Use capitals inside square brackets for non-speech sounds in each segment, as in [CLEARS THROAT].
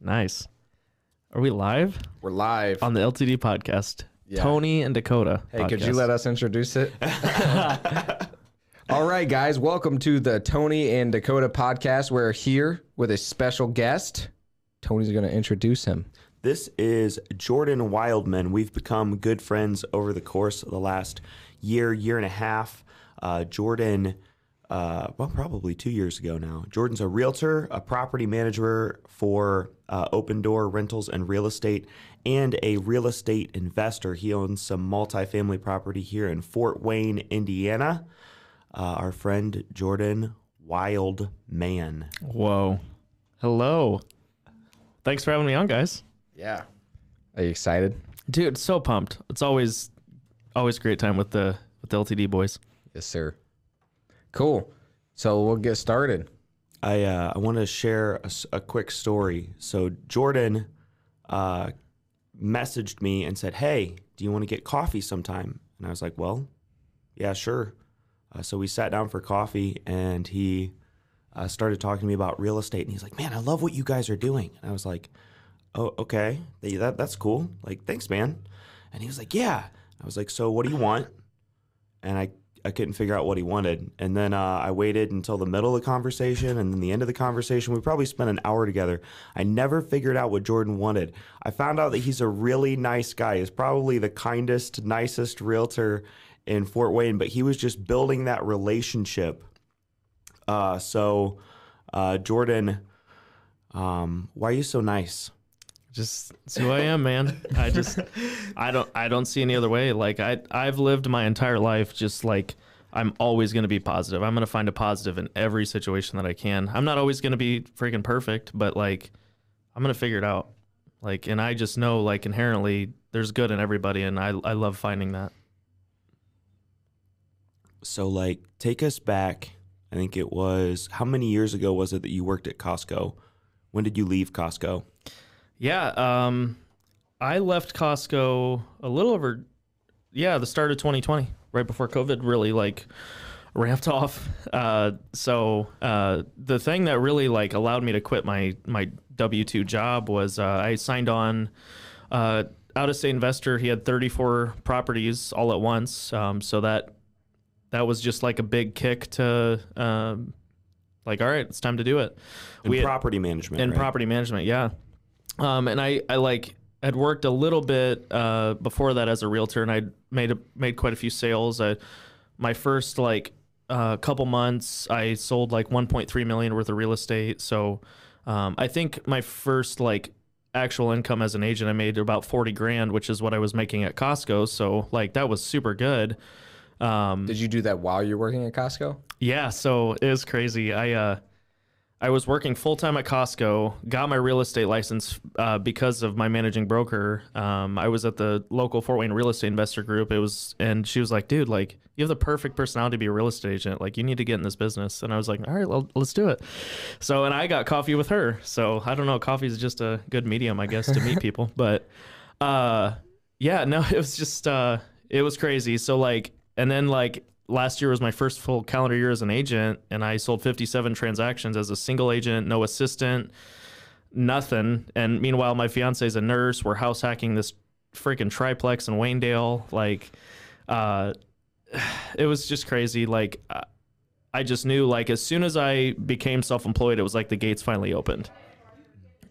Nice. Are we live We're live. on the LTD podcast? Yeah. Tony and Dakota. hey, could you podcast. let us introduce it? [LAUGHS] All right, guys, welcome to the Tony and Dakota podcast. We're here with a special guest. Tony's going to introduce him. This is Jordan Wildman. We've become good friends over the course of the last year, year and a half. Uh, Jordan, uh, well, probably two years ago now. Jordan's a realtor, a property manager for uh, Open Door Rentals and Real Estate, and a real estate investor. He owns some multifamily property here in Fort Wayne, Indiana. Uh, our friend Jordan Wildman. Whoa. Hello. Thanks for having me on, guys. Yeah. Are you excited? Dude, so pumped. It's always always a great time with the with the LTD boys. Yes, sir. Cool. So we'll get started. I uh, I want to share a quick story. So Jordan uh, messaged me and said, "Hey, do you want to get coffee sometime?" And I was like, "Well, yeah, sure." Uh, so we sat down for coffee, and he uh, started talking to me about real estate. And he's like, "Man, I love what you guys are doing." And I was like, "Oh, okay, Th- that that's cool. Like, thanks, man." And he was like, "Yeah." I was like, "So what do you want?" And I I couldn't figure out what he wanted. And then uh, I waited until the middle of the conversation and then the end of the conversation. We probably spent an hour together. I never figured out what Jordan wanted. I found out that he's a really nice guy. He's probably the kindest, nicest realtor in Fort Wayne, but he was just building that relationship. Uh, so, uh, Jordan, um, why are you so nice? Just it's who I am, man. I just I don't I don't see any other way. Like I I've lived my entire life just like I'm always going to be positive. I'm going to find a positive in every situation that I can. I'm not always going to be freaking perfect, but like I'm going to figure it out. Like and I just know like inherently there's good in everybody and I I love finding that. So, like, take us back. I think it was how many years ago was it that you worked at Costco? When did you leave Costco? Yeah, um I left Costco a little over yeah, the start of 2020, right before COVID really like ramped [LAUGHS] off. Uh so uh the thing that really like allowed me to quit my my W2 job was uh I signed on uh out of state investor. He had 34 properties all at once. Um so that that was just like a big kick to um like all right, it's time to do it. In We had- property management. in right? property management yeah um and i i like had worked a little bit uh before that as a realtor and i made a, made quite a few sales i my first like uh, couple months i sold like 1.3 million worth of real estate so um i think my first like actual income as an agent i made about 40 grand which is what i was making at costco so like that was super good um Did you do that while you're working at Costco? yeah, so it was crazy. I uh I was working full time at Costco, got my real estate license uh, because of my managing broker. Um, I was at the local Fort Wayne real estate investor group. It was, and she was like, "Dude, like you have the perfect personality to be a real estate agent. Like you need to get in this business." And I was like, "All right, well, let's do it." So, and I got coffee with her. So I don't know, coffee is just a good medium, I guess, to meet [LAUGHS] people. But uh, yeah, no, [LAUGHS] it was just uh, it was crazy. So like, and then like last year was my first full calendar year as an agent, and I sold 57 transactions as a single agent, no assistant, nothing. And meanwhile, my fiance is a nurse. We're house hacking this freaking triplex in Waynedale. Like, uh, [SIGHS] it was just crazy. Like, I just knew like as soon as I became self-employed, it was like the gates finally opened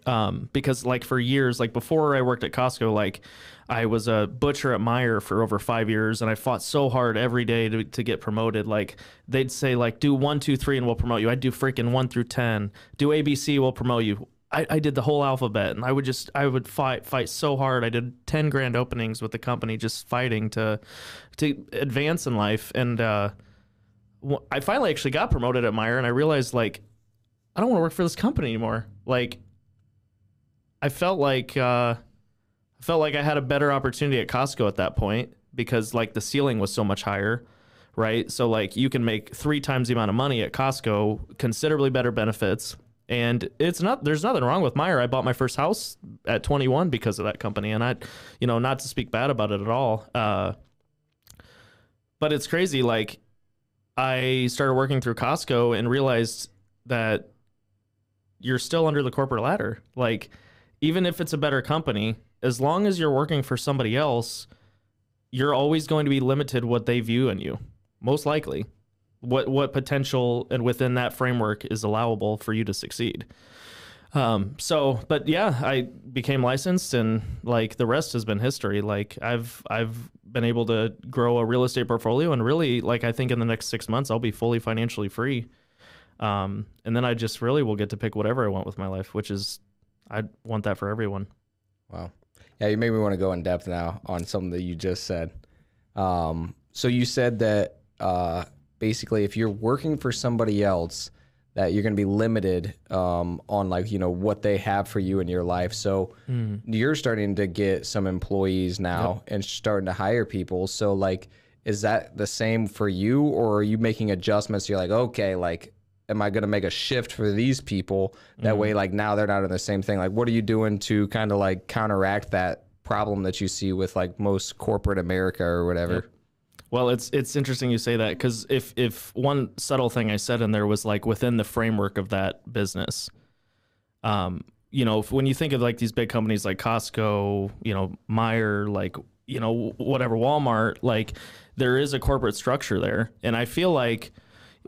um, because like for years, like before I worked at Costco, like I was a butcher at Meijer for over five years, and I fought so hard every day to, to get promoted. Like they'd say, like do one, two, three, and we'll promote you. I'd do freaking one through ten. Do ABC, we'll promote you. I, I did the whole alphabet, and I would just I would fight fight so hard. I did ten grand openings with the company, just fighting to to advance in life. And uh, I finally actually got promoted at Meijer, and I realized like I don't want to work for this company anymore. Like I felt like uh, I felt like I had a better opportunity at Costco at that point because like the ceiling was so much higher, right? So like you can make three times the amount of money at Costco, considerably better benefits, and it's not there's nothing wrong with Meijer. I bought my first house at 21 because of that company, and I, you know, not to speak bad about it at all, uh, but it's crazy. Like I started working through Costco and realized that you're still under the corporate ladder. Like even if it's a better company, as long as you're working for somebody else, you're always going to be limited what they view in you. Most likely. What what potential and within that framework is allowable for you to succeed. Um, so, but yeah, I became licensed and like the rest has been history. Like I've, I've been able to grow a real estate portfolio and really like, I think in the next six months, I'll be fully financially free. Um, and then I just really will get to pick whatever I want with my life, which is, I want that for everyone. Wow. Yeah, you made me want to go in depth now on something that you just said. Um, so you said that uh, basically, if you're working for somebody else, that you're going to be limited um, on like you know what they have for you in your life. So you're starting to get some employees now and starting to hire people. So like, is that the same for you, or are you making adjustments? You're like, okay, like, am I going to make a shift for these people? That way, like now they're not in the same thing. Like, what are you doing to kind of like counteract that problem that you see with like most corporate America or whatever? Well, it's it's interesting you say that because if if one subtle thing I said in there was like within the framework of that business, um, you know, if, when you think of like these big companies like Costco, you know, Meijer, like you know, whatever Walmart, like there is a corporate structure there, and I feel like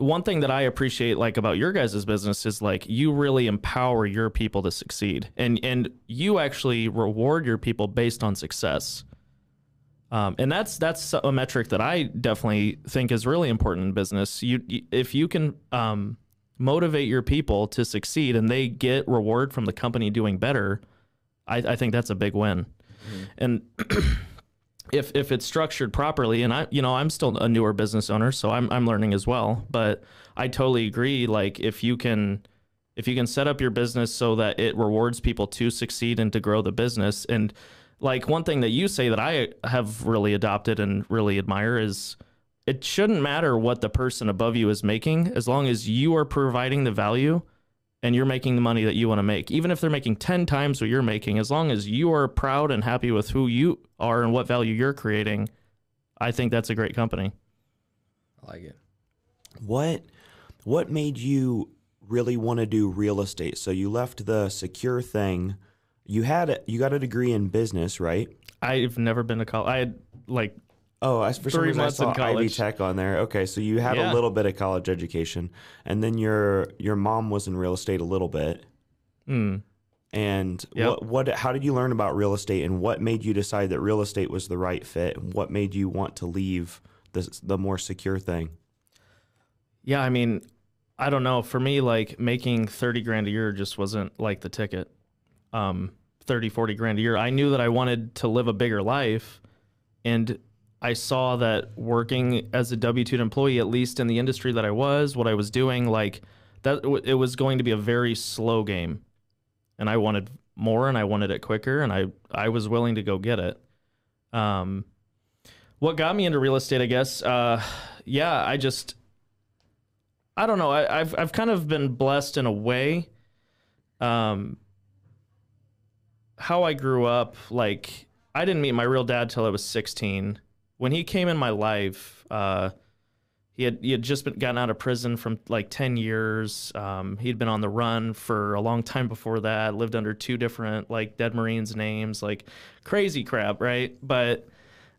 one thing that I appreciate like about your guys' business is like you really empower your people to succeed, and and you actually reward your people based on success. Um, and that's that's a metric that I definitely think is really important in business. You, you if you can um, motivate your people to succeed and they get reward from the company doing better, I, I think that's a big win. And [CLEARS THROAT] if if it's structured properly, and I you know I'm still a newer business owner, so I'm I'm learning as well. But I totally agree. Like if you can if you can set up your business so that it rewards people to succeed and to grow the business and like one thing that you say that I have really adopted and really admire is it shouldn't matter what the person above you is making as long as you are providing the value and you're making the money that you want to make. Even if they're making 10 times what you're making, as long as you are proud and happy with who you are and what value you're creating, I think that's a great company. I like it. What what made you really want to do real estate? So you left the secure thing. You had a, you got a degree in business, right? I've never been to college. I had like Oh, I, for some reason I saw Ivy. Tech on there. Okay, so you had Yeah. a little bit of college education, and then your your mom was in real estate a little bit. mm, And Yep. what what how did you learn about real estate, and what made you decide that real estate was the right fit, and what made you want to leave the the more secure thing? Yeah, I mean, I don't know. For me, like making 30 grand a year just wasn't like the ticket. Um, 30, 40 grand a year. I knew that I wanted to live a bigger life. And I saw that working as a W 2 employee, at least in the industry that I was, what I was doing, like that, it was going to be a very slow game. And I wanted more and I wanted it quicker and I, I was willing to go get it. Um, what got me into real estate, I guess, uh, yeah, I just, I don't know. I, I've I've kind of been blessed in a way. Um, how I grew up, like I didn't meet my real dad till I was 16. When he came in my life, uh, he had he had just been gotten out of prison from like 10 years. Um, he'd been on the run for a long time before that. Lived under two different like dead Marines names, like crazy crap, right? But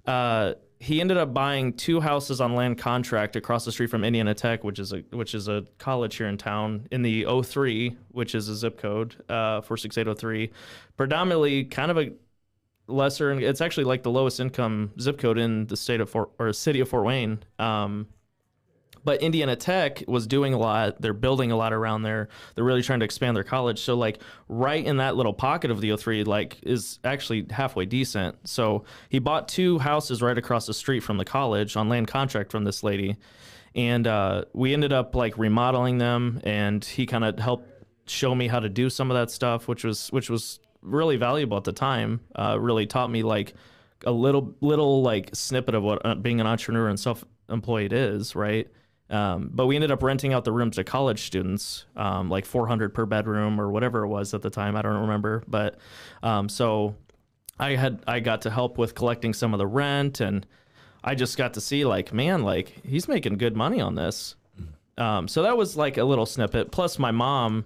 uh, he ended up buying two houses on land contract across the street from Indiana Tech, which is a which is a college here in town in the 03, which is a zip code uh, for 6803. Predominantly kind of a lesser, and it's actually like the lowest income zip code in the state of Fort or city of Fort Wayne. Um, but Indiana Tech was doing a lot. They're building a lot around there. They're really trying to expand their college. So like right in that little pocket of the O3, like is actually halfway decent. So he bought two houses right across the street from the college on land contract from this lady, and uh, we ended up like remodeling them. And he kind of helped show me how to do some of that stuff, which was which was really valuable at the time. Uh, really taught me like a little little like snippet of what uh, being an entrepreneur and self employed is, right? Um, but we ended up renting out the rooms to college students, um, like 400 per bedroom or whatever it was at the time. I don't remember, but um, so I had I got to help with collecting some of the rent, and I just got to see like, man, like he's making good money on this. Um, so that was like a little snippet. Plus, my mom,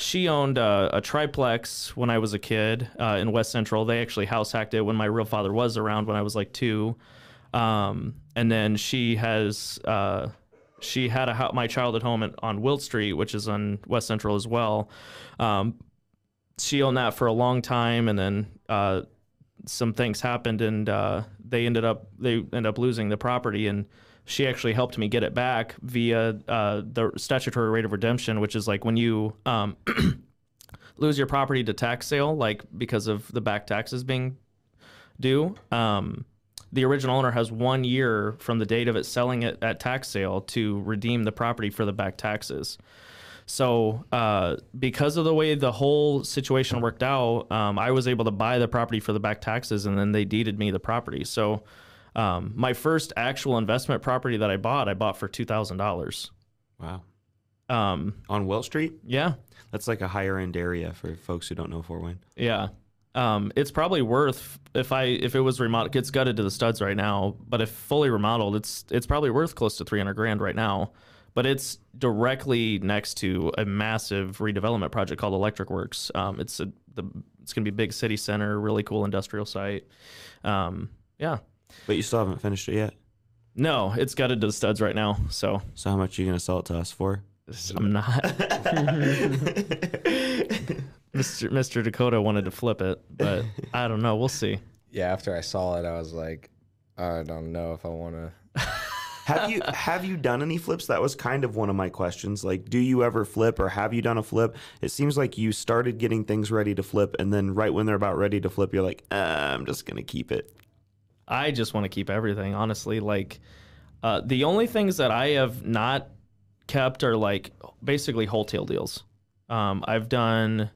she owned a, a triplex when I was a kid uh, in West Central. They actually house hacked it when my real father was around when I was like two. Um, and then she has uh, she had a my childhood home at, on Wilt Street, which is on West Central as well. Um, she owned that for a long time, and then uh, some things happened, and uh, they ended up they ended up losing the property, and she actually helped me get it back via uh, the statutory right of redemption, which is like when you um, [CLEARS THROAT] lose your property to tax sale, like because of the back taxes being due. Um, the original owner has one year from the date of it selling it at tax sale to redeem the property for the back taxes. So, uh, because of the way the whole situation worked out, um, I was able to buy the property for the back taxes, and then they deeded me the property. So, um, my first actual investment property that I bought, I bought for two thousand dollars. Wow. Um, On Wilt Street? yeah, That's like a higher end area for folks who don't know Fort Wayne. yeah. Um, it's probably worth if I if it was remodeled, gets gutted to the studs right now. But if fully remodeled, it's it's probably worth close to three hundred grand right now. But it's directly next to a massive redevelopment project called Electric Works. Um, it's a the it's gonna be a big city center, really cool industrial site. Um, yeah. But you still haven't finished it yet. No, it's gutted to the studs right now. So So how much are you going to sell it to us for? I'm not. [LAUGHS] Mr. Mr. Dakota wanted to flip it, but I don't know. We'll see. Yeah, after I saw it, I was like, I don't know if I want to. have you have you done any flips? That was kind of one of my questions. Like, do you ever flip or have you done a flip? It seems like you started getting things ready to flip, and then right when they're about ready to flip, you're like, uh, I'm just gonna keep it. I just want to keep everything, honestly. Like, uh, the only things that I have not kept are like basically wholesale deals. Um, I've done,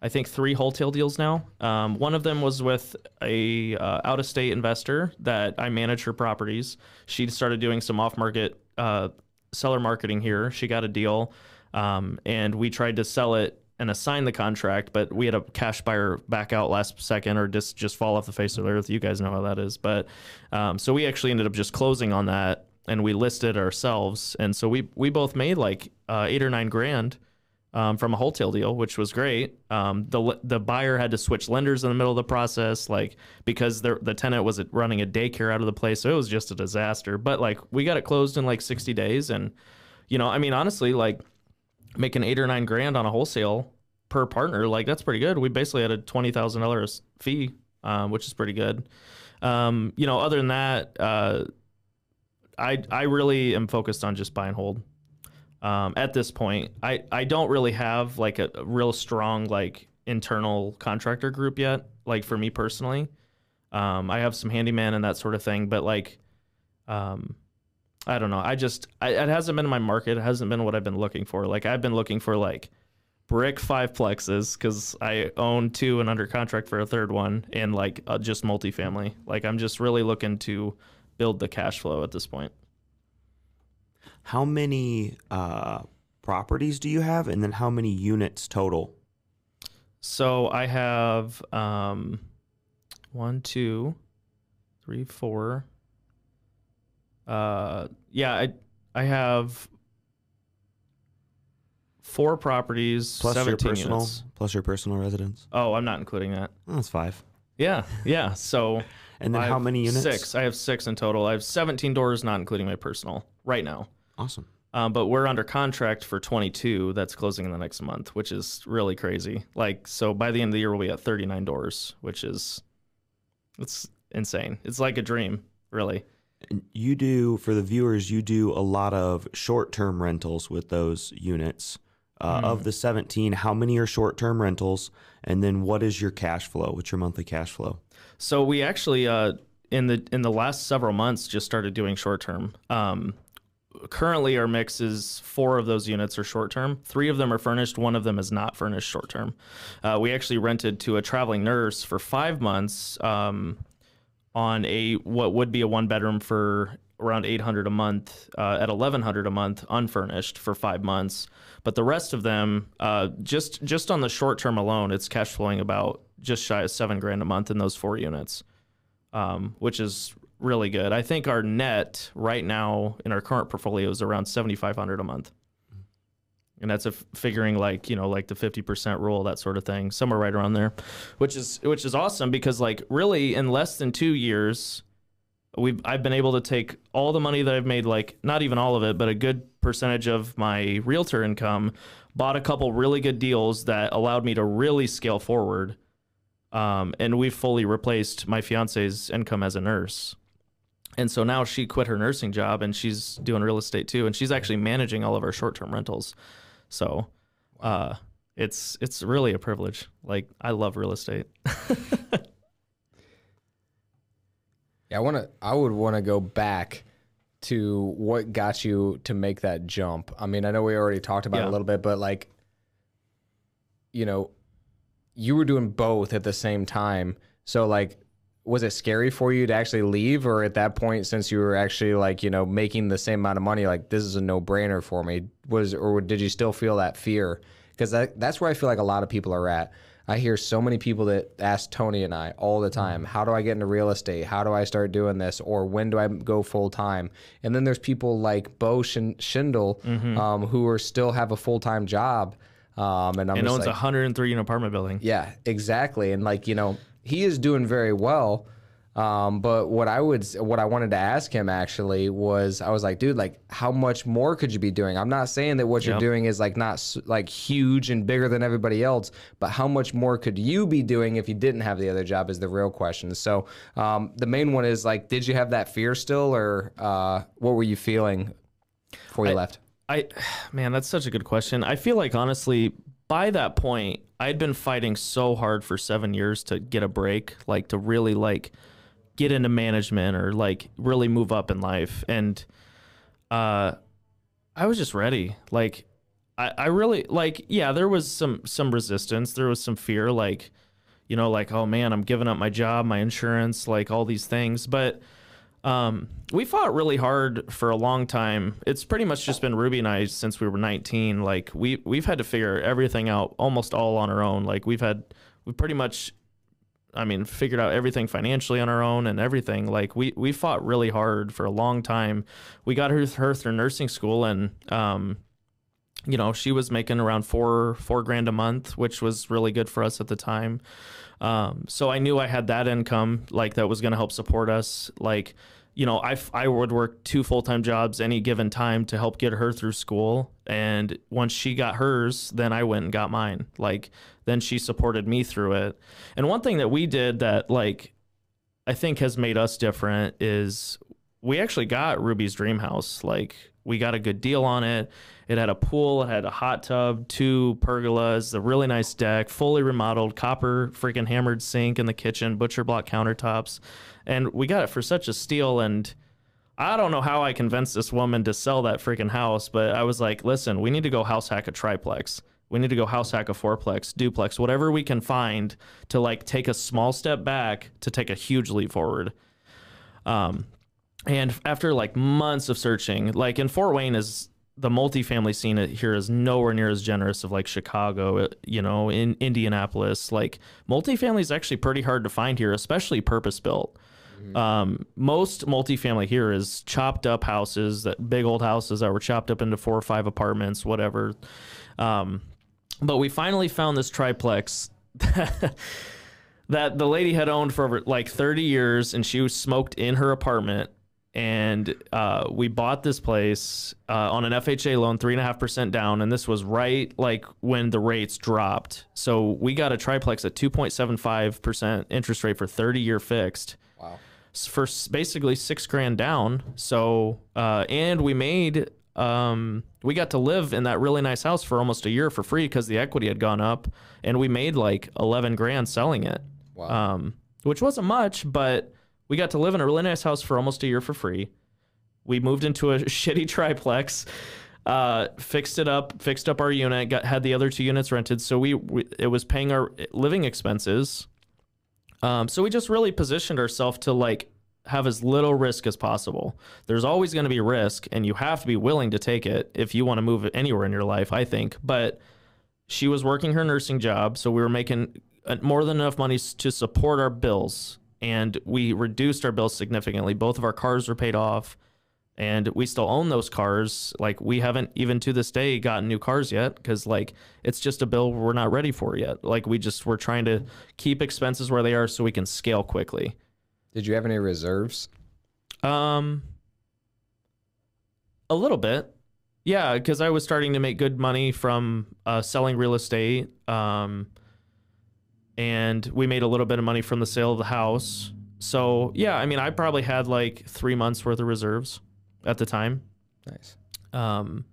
I think, three wholesale deals now. Um, one of them was with a uh, out of state investor that I manage her properties. She started doing some off market uh, seller marketing here. She got a deal, um, and we tried to sell it and assign the contract, but we had a cash buyer back out last second or just just fall off the face of the earth. You guys know how that is, but um, so we actually ended up just closing on that and we listed ourselves, and so we we both made like uh, eight or nine grand um, from a wholesale deal, which was great. Um, the the buyer had to switch lenders in the middle of the process, like because the the tenant was running a daycare out of the place, so it was just a disaster. But like we got it closed in like sixty days, and you know, I mean, honestly, like making eight or nine grand on a wholesale per partner, like that's pretty good. We basically had a twenty thousand dollars fee, um, which is pretty good. Um, you know, other than that, uh, I I really am focused on just buy and hold. Um, at this point, I I don't really have like a, a real strong like internal contractor group yet. Like for me personally, um, I have some handyman and that sort of thing, but like, um, I don't know. I just I, it hasn't been my market. It hasn't been what I've been looking for. Like I've been looking for like brick five plexes because I own two and under contract for a third one, and like uh, just multifamily. Like I'm just really looking to build the cash flow at this point. How many uh, properties do you have, and then how many units total? So I have um, one, two, three, four. Uh, yeah, I I have four properties, Plus your 17 personal, units. plus your personal residence. Oh, I'm not including that. Oh, that's five. Yeah, yeah. So [LAUGHS] And then I how have many units? Six. I have six in total. I have 17 doors, not including my personal, right now. Awesome. Um, but we're under contract for 22 that's closing in the next month, which is really crazy. Like, so by the end of the year, we'll be at 39 doors, which is, it's insane. It's like a dream, really. You do for the viewers. You do a lot of short-term rentals with those units. Uh, Of the 17, how many are short-term rentals? And then what is your cash flow? What's your monthly cash flow? So we actually, uh, in the in the last several months, just started doing short term. Um, currently, our mix is four of those units are short term. Three of them are furnished. One of them is not furnished short term. Uh, we actually rented to a traveling nurse for five months um, on a what would be a one bedroom for around 800 a month uh, at 1100 a month unfurnished for five months. But the rest of them uh, just just on the short term alone it's cash flowing about just shy of seven grand a month in those four units um, which is really good. I think our net right now in our current portfolio is around 7500 a month and that's a f- figuring like you know like the 50% rule that sort of thing somewhere right around there which is which is awesome because like really in less than two years we've i've been able to take all the money that i've made like not even all of it but a good percentage of my realtor income bought a couple really good deals that allowed me to really scale forward um, and we've fully replaced my fiance's income as a nurse. And so now she quit her nursing job and she's doing real estate too and she's actually managing all of our short-term rentals so uh, it's it's really a privilege. Like I love real estate. [LAUGHS] Yeah, I want to. I would want to go back to what got you to make that jump. I mean, I know we already talked about it a little bit, but like, you know, you were doing both at the same time. So like, was it scary for you to actually leave, or at that point, since you were actually like, you know, making the same amount of money, like this is a no brainer for me? Was or did you still feel that fear? Because that that's where I feel like a lot of people are at. I hear so many people that ask Tony and I all the time, how do I get into real estate? How do I start doing this? Or when do I go full time? And then there's people like Bo Schindel um, who are still have a full time job. Um, and I'm and owns a like, 103 unit apartment building. yeah, exactly. And like, you know, he is doing very well. Um, but what I would, what I wanted to ask him actually was, I was like, dude, like, how much more could you be doing? I'm not saying that what you're doing is like not like huge and bigger than everybody else, but how much more could you be doing if you didn't have the other job is the real question. So, um, the main one is like, did you have that fear still, or uh, what were you feeling before you left? I, [SIGHS] man, that's such a good question. I feel like honestly, by that point, I'd been fighting so hard for seven years to get a break, like to really like get into management or like really move up in life, and uh, I was just ready. Like, I, I really like, yeah, there was some some resistance, there was some fear, like, you know, like, oh man, I'm giving up my job, my insurance, like all these things, but um, we fought really hard for a long time. It's pretty much just been Ruby and I since we were 19. Like we we've had to figure everything out almost all on our own. Like we've had we pretty much I mean figured out everything financially on our own and everything. Like we we fought really hard for a long time. We got her her through nursing school and um you know, she was making around 4 4 grand a month, which was really good for us at the time. Um, so I knew I had that income, like that was going to help support us. Like, you know, I, I would work two full time jobs any given time to help get her through school. And once she got hers, then I went and got mine. Like, then she supported me through it. And one thing that we did that, like, I think has made us different is we actually got Ruby's dream house. Like, we got a good deal on it. It had a pool, it had a hot tub, two pergolas, a really nice deck, fully remodeled, copper freaking hammered sink in the kitchen, butcher block countertops. And we got it for such a steal. And I don't know how I convinced this woman to sell that freaking house, but I was like, listen, we need to go house hack a triplex. We need to go house hack a fourplex, duplex, whatever we can find to like take a small step back to take a huge leap forward. Um, and after like months of searching, like in Fort Wayne is the multifamily scene here is nowhere near as generous of like Chicago, uh, you know, in Indianapolis. Like multifamily is actually pretty hard to find here, especially purpose built. Um, most multifamily here is chopped up houses, that big old houses that were chopped up into four or five apartments, whatever. Um, but we finally found this triplex [LAUGHS] that the lady had owned for over like 30 years and she was smoked in her apartment and uh, we bought this place uh, on an FHA loan, three and a half percent down, and this was right like when the rates dropped. So we got a triplex at two point seven five percent interest rate for thirty year fixed Wow. for basically six grand down. So uh, and we made um, we got to live in that really nice house for almost a year for free because the equity had gone up, and we made like eleven grand selling it Wow. um, which wasn't much, but we got to live in a really nice house for almost a year for free. We moved into a [LAUGHS] shitty triplex, uh, fixed it up, fixed up our unit, got had the other two units rented, so we, we it was paying our living expenses. Um, so we just really positioned ourselves to like have as little risk as possible. There's always going to be risk, and you have to be willing to take it if you want to move anywhere in your life. I think, but she was working her nursing job, so we were making uh, more than enough money to support our bills, and we reduced our bills significantly. Both of our cars were paid off, and we still own those cars. Like we haven't even to this day gotten new cars yet because like it's just a bill we're not ready for yet. Like we just we're trying to keep expenses where they are so we can scale quickly. Did you have any reserves? Um, a little bit, yeah, because I was starting to make good money from uh, selling real estate. Um, and we made a little bit of money from the sale of the house. So yeah, I mean, I probably had like three months worth of reserves at the time. Nice. Um,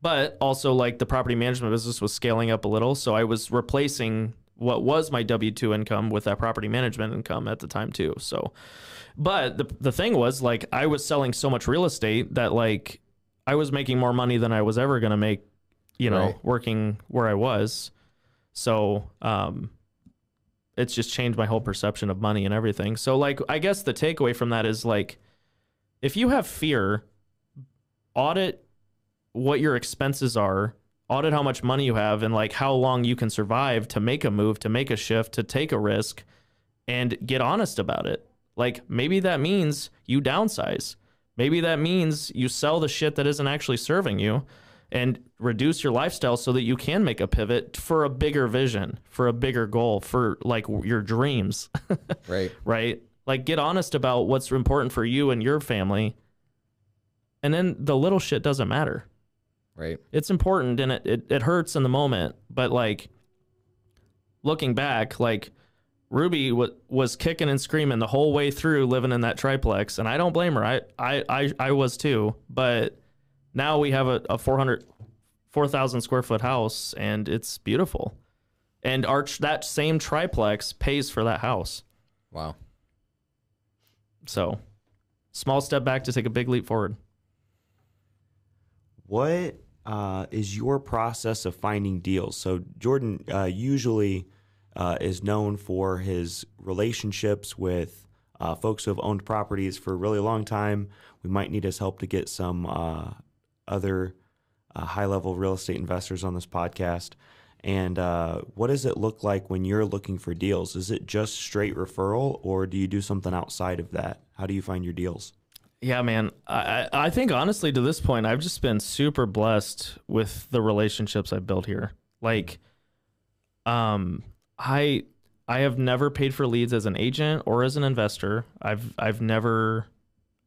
but also like the property management business was scaling up a little, so I was replacing what was my W two income with that property management income at the time too. So, but the the thing was like I was selling so much real estate that like I was making more money than I was ever gonna make, you know, Right. working where I was. So, um, it's just changed my whole perception of money and everything. So, like, I guess the takeaway from that is like, if you have fear, audit what your expenses are, audit how much money you have, and like how long you can survive to make a move, to make a shift, to take a risk, and get honest about it. Like, maybe that means you downsize. Maybe that means you sell the shit that isn't actually serving you and reduce your lifestyle so that you can make a pivot for a bigger vision, for a bigger goal, for like your dreams, [LAUGHS] Right. right? Like get honest about what's important for you and your family. And then the little shit doesn't matter. Right. It's important and it, it, it hurts in the moment, but like looking back, like Ruby w- was kicking and screaming the whole way through living in that triplex, and I don't blame her. I I I, I was too, but now we have a, a 400 4,000 square foot house and it's beautiful. And our that same triplex pays for that house. Wow. So, small step back to take a big leap forward. What uh, is your process of finding deals? So Jordan uh, usually uh, is known for his relationships with uh, folks who have owned properties for a really long time. We might need his help to get some uh, other uh, high-level real estate investors on this podcast. And uh, what does it look like when you're looking for deals? Is it just straight referral, or do you do something outside of that? How do you find your deals? Yeah, man. I, I I think honestly, to this point, I've just been super blessed with the relationships I've built here. Like, um, I I have never paid for leads as an agent or as an investor. I've I've never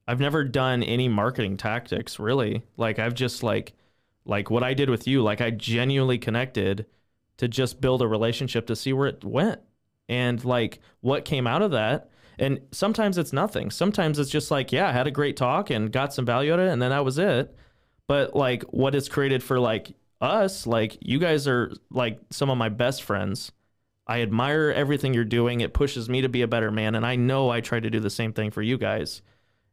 I've never done any marketing tactics really. Like I've just like like what I did with you. Like I genuinely connected to just build a relationship to see where it went and like what came out of that. And sometimes it's nothing. Sometimes it's just like, yeah, I had a great talk and got some value out of it, and then that was it. But like what it's created for like us, like you guys are like some of my best friends. I admire everything you're doing. It pushes me to be a better man. And I know I try to do the same thing for you guys.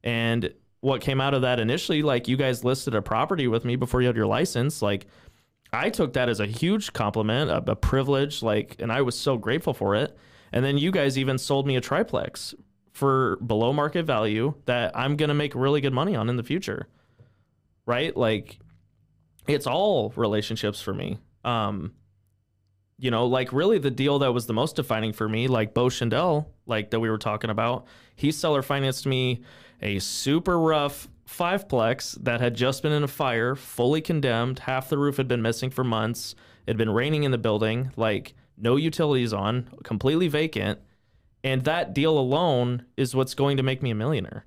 And what came out of that initially, like you guys listed a property with me before you had your license, like I took that as a huge compliment, a, a privilege, like, and I was so grateful for it. And then you guys even sold me a triplex for below market value that I'm going to make really good money on in the future. Right? Like, it's all relationships for me. Um, you know, like really the deal that was the most defining for me, like Bo Chandel, like that we were talking about, he seller financed me a super rough fiveplex that had just been in a fire, fully condemned. Half the roof had been missing for months. It had been raining in the building, like no utilities on, completely vacant. And that deal alone is what's going to make me a millionaire.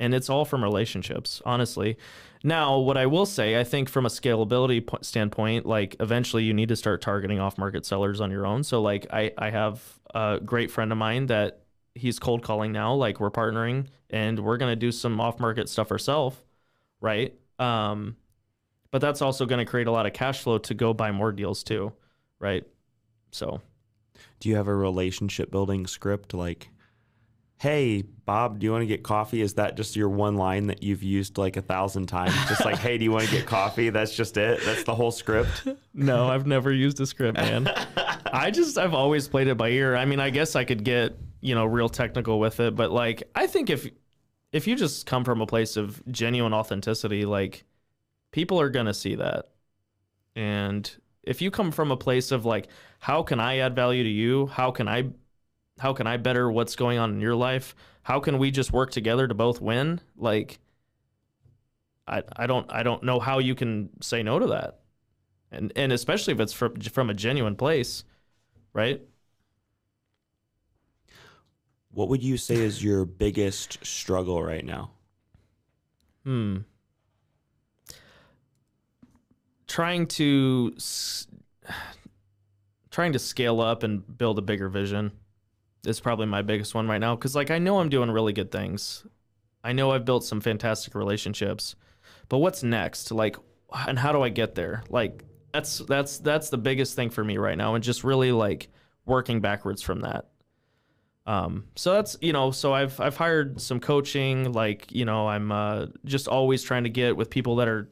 And it's all from relationships, honestly. Now, what I will say, I think from a scalability po- standpoint, like eventually you need to start targeting off market sellers on your own. So, like, I, I have a great friend of mine that he's cold calling now. Like, we're partnering and we're going to do some off market stuff ourselves, right? Um, but that's also going to create a lot of cash flow to go buy more deals too, right? So, Do you have a relationship building script like, hey, Bob, do you want to get coffee? Is that just your one line that you've used like a thousand times? Just like, hey, do you want to get coffee? That's just it. That's the whole script. [LAUGHS] no, I've never used a script, man. [LAUGHS] I just I've always played it by ear. I mean, I guess I could get, you know, real technical with it, but like I think if if you just come from a place of genuine authenticity, like people are going to see that. And if you come from a place of like how can I add value to you? How can I how can I better what's going on in your life? How can we just work together to both win? Like, I I don't I don't know how you can say no to that, and and especially if it's from from a genuine place, right? What would you say is your biggest struggle right now? Hmm. Trying to trying to scale up and build a bigger vision is probably my biggest one right now cuz like I know I'm doing really good things. I know I've built some fantastic relationships. But what's next? Like and how do I get there? Like that's that's that's the biggest thing for me right now and just really like working backwards from that. Um, so that's you know, so I've I've hired some coaching, like you know, I'm uh, just always trying to get with people that are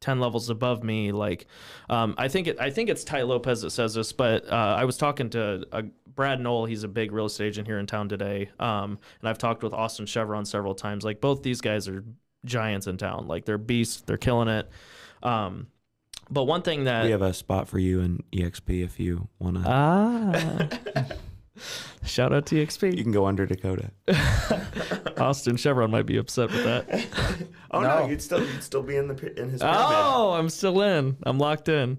ten levels above me. Like, um, I think it, I think it's Tai Lopez that says this, but uh, I was talking to uh, Brad Knoll. He's a big real estate agent here in town today, um, and I've talked with Austin Chevron several times. Like both these guys are giants in town. Like they're beasts. They're killing it. Um, but one thing that We have a spot for you in EXP if you want to. ah. [LAUGHS] [LAUGHS] Shout out EXP. you can go under Dakota. [LAUGHS] Austin Chevron might be upset with that. Oh No. you'd still you'd still be in the pi- in his Oh, I'm still in. I'm locked in.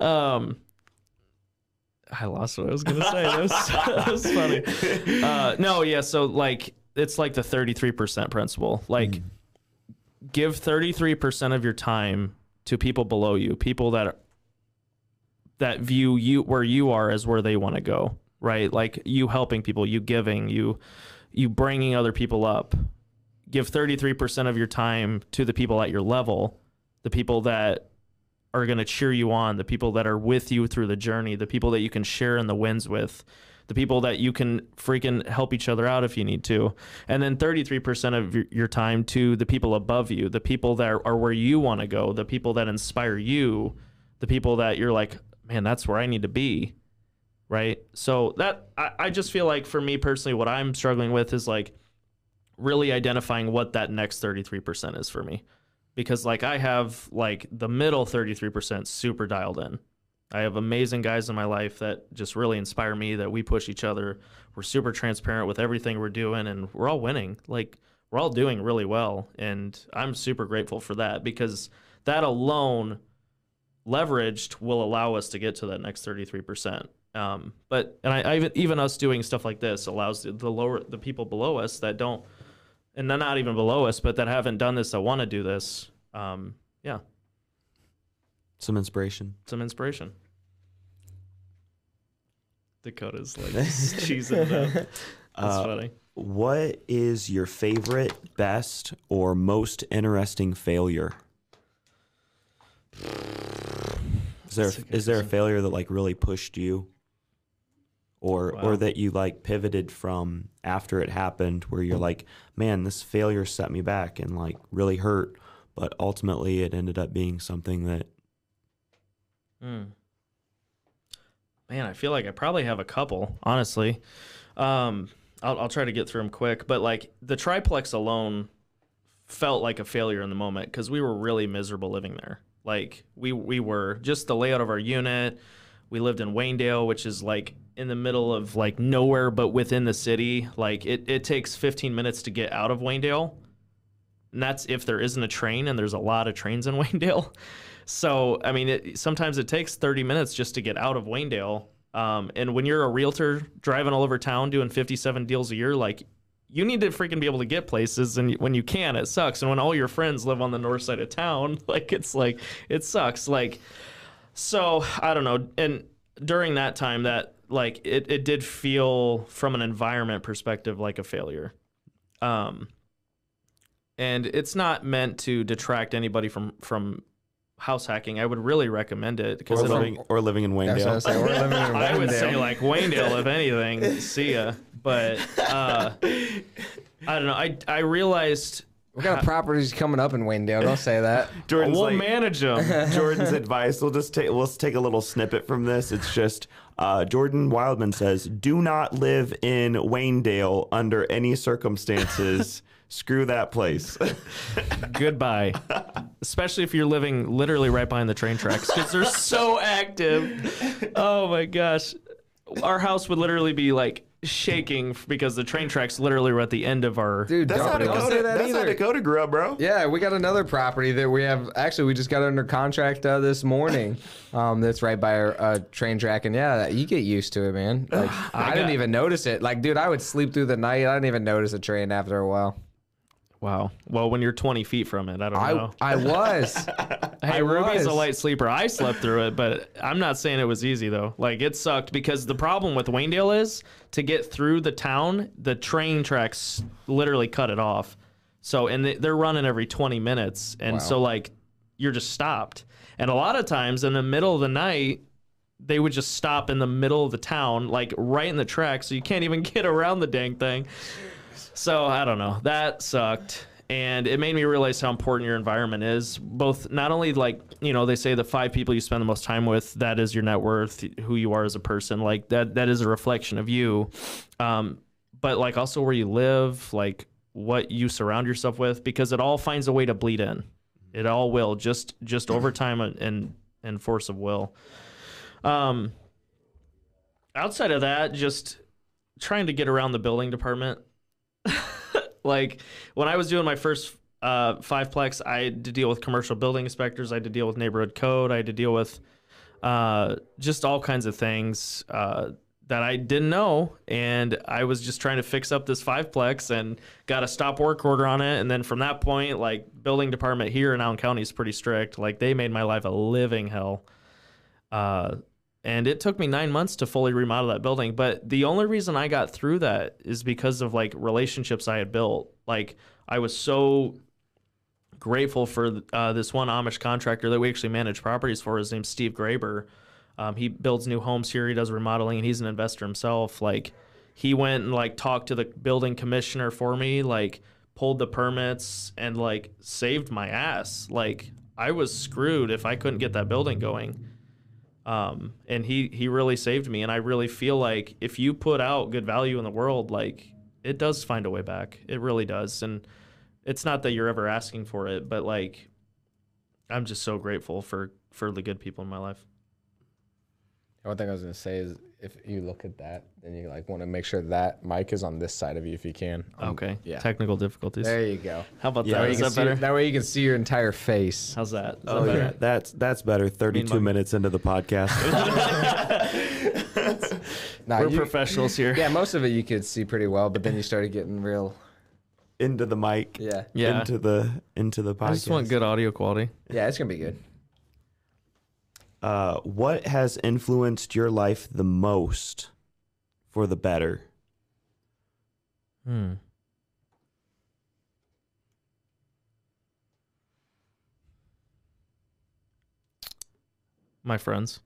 Um, I lost what I was gonna say. That was, [LAUGHS] that was funny. Uh, no, yeah. So like, it's like the 33% principle. Like, give 33% of your time to people below you, people that that view you where you are as where they want to go. Right? Like you helping people, you giving, you you bringing other people up. Give 33% of your time to the people at your level the people that are going to cheer you on, the people that are with you through the journey, the people that you can share in the wins with, the people that you can freaking help each other out if you need to. And then 33% of your, time to the people above you, the people that are where you want to go, the people that inspire you, the people that you're like, man, that's where I need to be. Right. So that, I, I just feel like for me personally, what I'm struggling with is like really identifying what that next 33% is for me because like I have like the middle 33% super dialed in. I have amazing guys in my life that just really inspire me that we push each other. We're super transparent with everything we're doing and we're all winning. Like we're all doing really well and I'm super grateful for that because that alone leveraged will allow us to get to that next 33%. Um, but and I, I even- even us doing stuff like this allows the, the lower the people below us that don't and they're not even below us, but that haven't done this that want to do this. Um, yeah, Some inspiration. some inspiration. Dakota's [LAUGHS] like cheesing it. That's Uh, funny. What is your favorite, best, or most interesting failure? Is there a is there a failure that like really pushed you, or Wow. or that you like pivoted from after it happened, where you're like, man, this failure set me back and like really hurt, but ultimately it ended up being something that Hmm. Man, I feel like I probably have a couple, honestly. Um, I'll, I'll try to get through them quick, but like the triplex alone felt like a failure in the moment because we were really miserable living there. Like we we were just the layout of our unit. We lived in Waynedale, which is like in the middle of like nowhere but within the city. Like it, it takes 15 minutes to get out of Waynedale. And that's if there isn't a train, and there's a lot of trains in [LAUGHS] Waynedale. So, I mean, it, sometimes it takes 30 minutes just to get out of Waynedale. Um, and when you're a realtor driving all over town doing 57 deals a year, like you need to freaking be able to get places. And when you can, it sucks. And when all your friends live on the north side of town, [LAUGHS] like it's like, it sucks. Like, so I don't know. And during that time, that like it, it did feel from an environment perspective like a failure. Um, and it's not meant to detract anybody from from house hacking. I would really recommend it because or living or living in That's what I Waynedale. was living in I would say like Waynedale, if anything. [LAUGHS] See ya. But uh, I don't know. I I realized What kind of [LAUGHS] properties coming up in Waynedale? Don't say that. [LAUGHS] Jordan's we'll like- manage them. [LAUGHS] Jordan's advice. We'll just take we'll take a little snippet from this. It's just uh, Jordan Wildman says, "Do not live in Waynedale under any circumstances. Screw that place." Goodbye. Especially if you're living literally right behind the train tracks because they're so active. Oh my gosh. Our house would literally be like shaking because the train tracks literally were at the end of our. Dude, That's don't, how don't Dakota. say that That's how either. Dakota grew up, bro. Yeah, we got another property that we have. Actually, we just got under contract uh, this morning. [LAUGHS] Um, that's right by our uh, train track, and yeah, you get used to it, man. [SIGHS] Like I, didn't got- even notice it. Like, dude, I would sleep through the night. I didn't even notice a train after a while. Wow. Well, when you're 20 feet from it, I don't I know. [LAUGHS] I was. [LAUGHS] Hey, I Ruby's a light sleeper. I slept through it, but I'm not saying it was easy though. Like it sucked because the problem with Waynedale is to get through the town, the train tracks literally cut it off. So and they- they're running every 20 minutes, and Wow. so like you're just stopped. And a lot of times in the middle of the night, they would just stop in the middle of the town, like right in the track, so you can't even [LAUGHS] get around the dang thing. So I don't know. That sucked. And it made me realize how important your environment is. Both, not only like, you know, they say the five people you spend the most time with, that is your net worth, who you are as a person. Like that, that is a reflection of you. Um, but like also where you live, like what you surround yourself with, because it all finds a way to bleed in. It all will just, just over time and, and, force of will. Um, outside of that, just trying to get around the building department [LAUGHS] like when I was doing my first uh, fiveplex, I had to deal with commercial building inspectors. I had to deal with neighborhood code. I had to deal with uh, just all kinds of things uh, that I didn't know, and I was just trying to fix up this fiveplex and got a stop work order on it. And then from that point, like building department here in Allen County is pretty strict. Like they made my life a living hell. Uh, and it took me nine months to fully remodel that building but the only reason i got through that is because of like relationships i had built. Like i was so grateful for uh, this one amish contractor that we actually manage properties for. His name's steve graber. Um, he builds new homes here. He does remodeling and he's an investor himself. Like he went and like talked to the building commissioner for me like pulled the permits and like saved my ass. Like i was screwed if i couldn't get that building going um, and he he really saved me. And i really feel like if you put out good value in the world like it does find a way back. It really does. And it's not that you're ever asking for it but like i'm just so grateful for for the good people in my life. One thing I was gonna say is if you look at that, then you like want to make sure that mic is on this side of you if you can. Um, okay yeah. technical difficulties There you go. how about Yeah, that you is You can that see- better that way you can see your entire face. how's that is Oh that yeah, that's that's better. Thirty-two mug. minutes into the podcast. [LAUGHS] [LAUGHS] Nah, we're you- professionals here yeah, most of it you could see pretty well, but then you started getting real. into the mic. Yeah, yeah Into the into the podcast. i just want good audio quality yeah, it's gonna be good. Uh, what has influenced your life the most for the better? hmm my friends.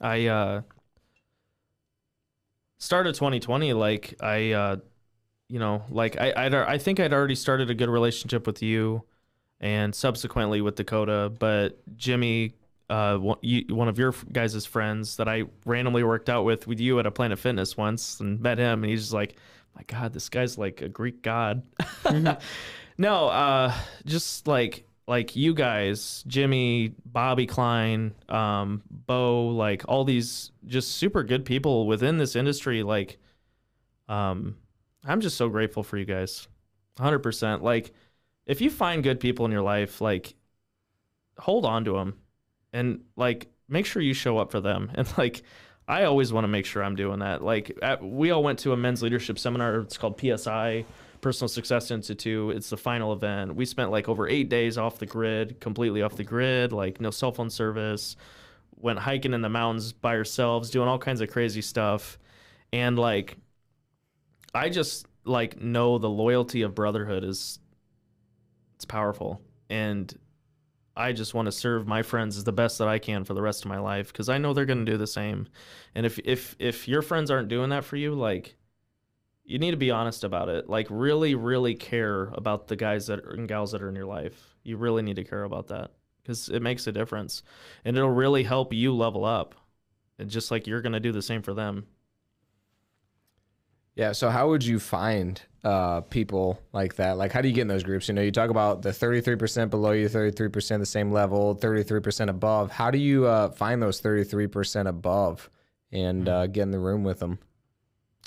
I uh started 2020 like I uh you know, like I I'd, I think I'd already started a good relationship with you and subsequently with Dakota, but Jimmy uh one, you, one of your guys' friends that I randomly worked out with with you at a Planet Fitness once and met him and he's just like, "My god, this guy's like a Greek god." [LAUGHS] no, uh just like like you guys, Jimmy, Bobby Klein, um, Bo, like all these just super good people within this industry. Like, um, I'm just so grateful for you guys. 100%. Like, if you find good people in your life, like, hold on to them and, like, make sure you show up for them. [LAUGHS] And, like, I always want to make sure I'm doing that. Like, at, we all went to a men's leadership seminar. It's called PSI. Personal Success Institute. It's the final event. We spent like over eight days off the grid, completely off the grid, like no cell phone service. Went hiking in the mountains by ourselves, doing all kinds of crazy stuff. And like, I just like know the loyalty of brotherhood is it's powerful. And I just want to serve my friends as the best that I can for the rest of my life because I know they're going to do the same. And if if if your friends aren't doing that for you, like you need to be honest about it. Like really, really care about the guys that are, and gals that are in your life. You really need to care about that because it makes a difference, and it'll really help you level up. And just like you're gonna do the same for them. Yeah. So how would you find uh, people like that? Like, how do you get in those groups? You know, you talk about the 33% below you, 33% the same level, 33% above. How do you uh, find those 33% above and uh, get in the room with them.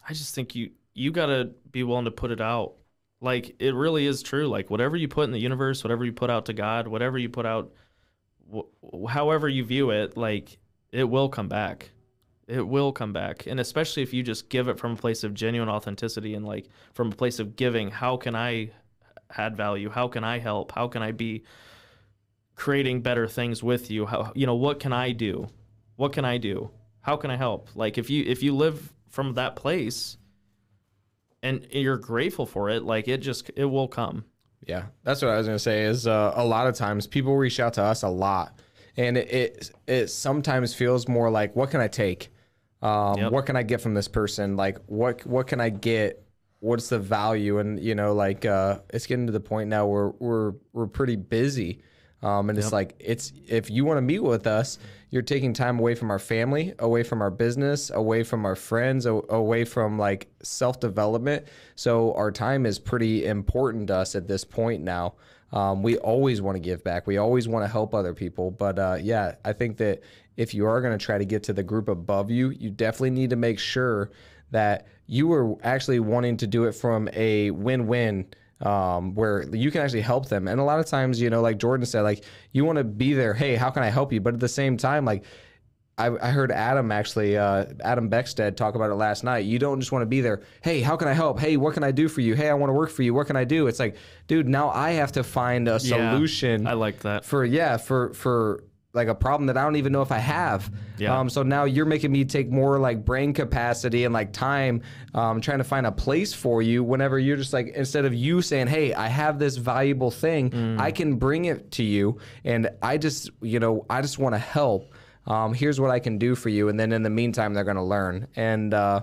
I just think you you got to be willing to put it out. Like it really is true. Like whatever you put in the universe, whatever you put out to God, whatever you put out, wh- however you view it, like it will come back. It will come back, and especially if you just give it from a place of genuine authenticity and like from a place of giving. How can I add value? How can I help? How can I be creating better things with you? How you know what can I do? What can I do? How can I help? Like if you if you live from that place and you're grateful for it, like it just it will come. Yeah, that's what I was gonna say. Is uh, a lot of times people reach out to us a lot, and it it, it sometimes feels more like, what can I take? Um, Yep. What can I get from this person? Like, what what can I get? What's the value? And you know, like uh, it's getting to the point now where we're we're pretty busy. Um, and it's like it's if you want to meet with us, you're taking time away from our family, away from our business, away from our friends, away from like self development. So our time is pretty important to us at this point now. Um, we always want to give back. We always want to help other people. But uh, yeah, I think that if you are going to try to get to the group above you, you definitely need to make sure that you are actually wanting to do it from a win-win um, where you can actually help them. And a lot of times, you know, like Jordan said, like you want to be there. Hey, how can I help you? But at the same time, like I, I heard Adam actually, uh, Adam Beckstead talk about it last night. You don't just want to be there. Hey, how can I help? Hey, what can I do for you? Hey, I want to work for you. What can I do? It's like, dude, now I have to find a Yeah, solution I like that. for yeah for for like a problem that I don't even know if I have. Yeah. Um, so now you're making me take more like brain capacity and like time, um, trying to find a place for you. Whenever you're just like instead of you saying, "Hey, I have this valuable thing, Mm. I can bring it to you," and I just you know I just want to help. Um, here's what I can do for you, and then in the meantime they're gonna learn. And uh,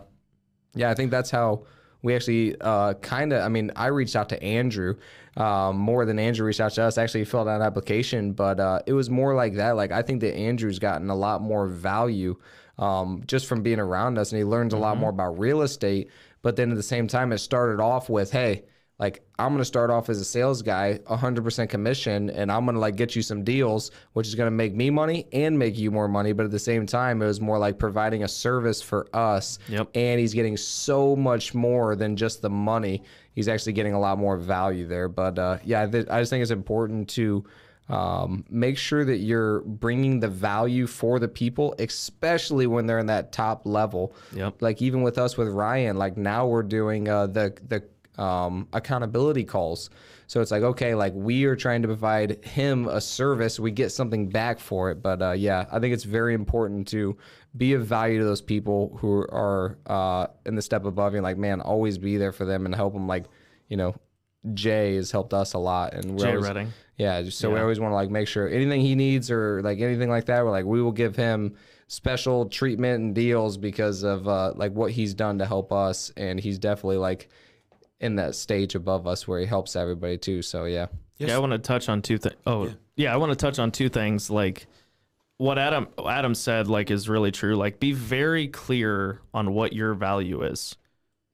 yeah, I think that's how we actually uh, kind of. I mean, I reached out to Andrew um, more than Andrew reached out to us. Actually, filled out an application, but uh, it was more like that. Like I think that Andrew's gotten a lot more value um, just from being around us, and he learns a lot more about real estate. But then at the same time, it started off with, hey. Like I'm gonna start off as a sales guy, 100% commission, and I'm gonna like get you some deals, which is gonna make me money and make you more money. But at the same time, it was more like providing a service for us Yep. and he's getting so much more than just the money. He's actually getting a lot more value there. But uh, yeah, th- I just think it's important to um, make sure that you're bringing the value for the people, especially when they're in that top level. Yep. Like even with us with Ryan, like now we're doing uh, the the um, accountability calls. So it's like okay, like we are trying to provide him a service, we get something back for it. But uh, yeah, I think it's very important to be of value to those people who are uh, in the step above you. Like man, always be there for them and help them. Like you know, Jay has helped us a lot, and we're Jay always, Redding. yeah, so we always want to like make sure anything he needs or like anything like that, we're like we will give him special treatment and deals because of uh, like what he's done to help us, and he's definitely like in that stage above us where he helps everybody too. So yeah, Yes. Yeah, I want to touch on two things. Oh, yeah. I want to touch on two things. Like what Adam Adam said, like is really true. Like be very clear on what your value is.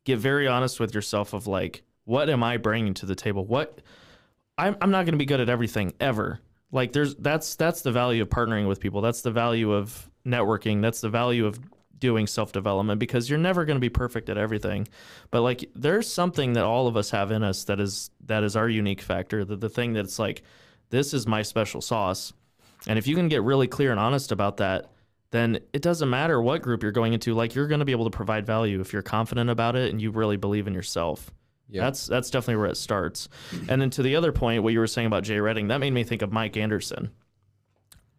Get very honest with yourself of like, what am I bringing to the table? What I'm I'm not going to be good at everything ever. Like there's that's that's the value of partnering with people. That's the value of networking. That's the value of doing self-development because you're never going to be perfect at everything. But like there's something that all of us have in us that is that is our unique factor. The the thing that's like this is my special sauce. And if you can get really clear and honest about that, then it doesn't matter what group you're going into. Like you're going to be able to provide value if you're confident about it and you really believe in yourself. Yeah. That's that's definitely where it starts. And then to the other point, what you were saying about Jay Redding, that made me think of Mike Anderson.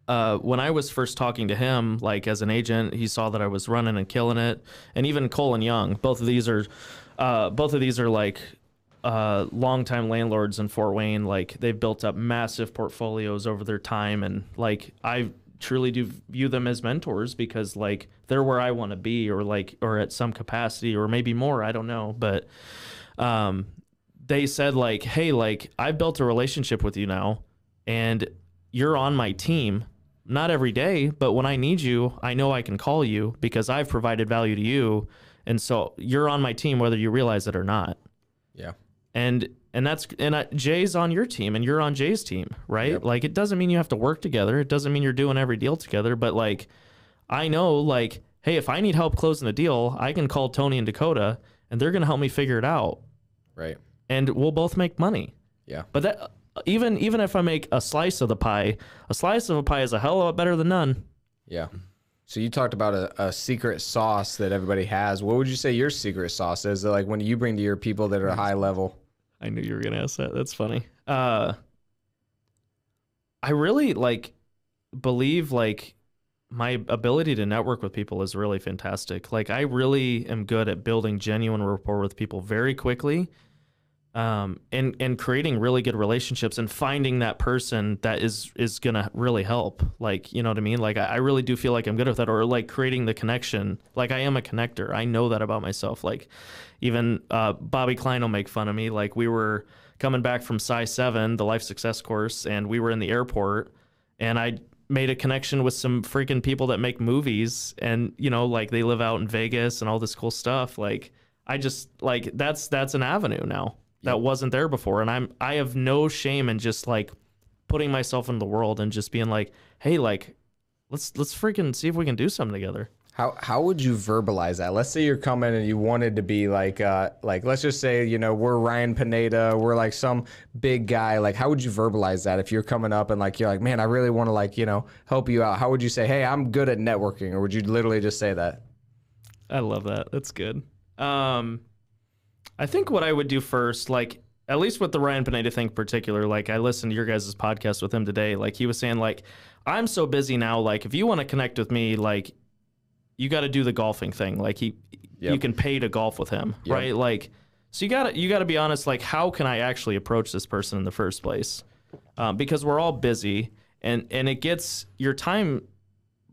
Uh, when I was first talking to him, like as an agent, he saw that I was running and killing it. And even Colin Young, both of these are, uh, both of these are like uh, longtime landlords in Fort Wayne. Like they've built up massive portfolios over their time, and like I truly do view them as mentors because like they're where I want to be, or like or at some capacity, or maybe more. I don't know, but um, they said like, hey, like I've built a relationship with you now, and you're on my team. Not every day, but when I need you, I know I can call you because I've provided value to you, and so you're on my team whether you realize it or not yeah, and and that's and uh, Jay's on your team and you're on Jay's team, right? Yep. Like it doesn't mean you have to work together. It doesn't mean you're doing every deal together, but like I know like hey, if I need help closing a deal, I can call Tony and Dakota, and they're going to help me figure it out, Right. and we'll both make money. Yeah. But that even even if I make a slice of the pie, a slice of a pie is a hell of a lot better than none. Yeah. So you talked about a, a secret sauce that everybody has. What would you say your secret sauce is? Like when you bring to your people that are high level. I knew you were gonna ask that. That's funny. Uh, I really like believe like my ability to network with people is really fantastic. Like I really am good at building genuine rapport with people very quickly. Um, and and creating really good relationships and finding that person that is is gonna really help. Like you know what I mean. Like I, I really do feel like I'm good at that, or like creating the connection. Like I am a connector. I know that about myself. Like even uh, Bobby Klein will make fun of me. Like we were coming back from Psi Seven, the life success course, and we were in the airport, and I made a connection with some freaking people that make movies, and you know, like they live out in Vegas and all this cool stuff. Like I just like that's that's an avenue now that wasn't there before, and I'm I have no shame in just like putting myself in the world and just being like, hey, like let's let's freaking see if we can do something together. How how would you verbalize that? Let's say you're coming and you wanted to be like uh like let's just say you know we're Ryan Pineda, we're like some big guy. Like how would you verbalize that if you're coming up and like you're like man I really want to like you know help you out? How would you say hey I'm good at networking or would you literally just say that? I love that. That's good. Um, I think what I would do first, like at least with the Ryan Pineda thing in particular, like I listened to your guys' podcast with him today. Like he was saying, like I'm so busy now. Like if you want to connect with me, like you got to do the golfing thing. Like he, you can pay to golf with him, Yep. right? Like so you got to you got to be honest. Like how can I actually approach this person in the first place? Um, because we're all busy, and and it gets your time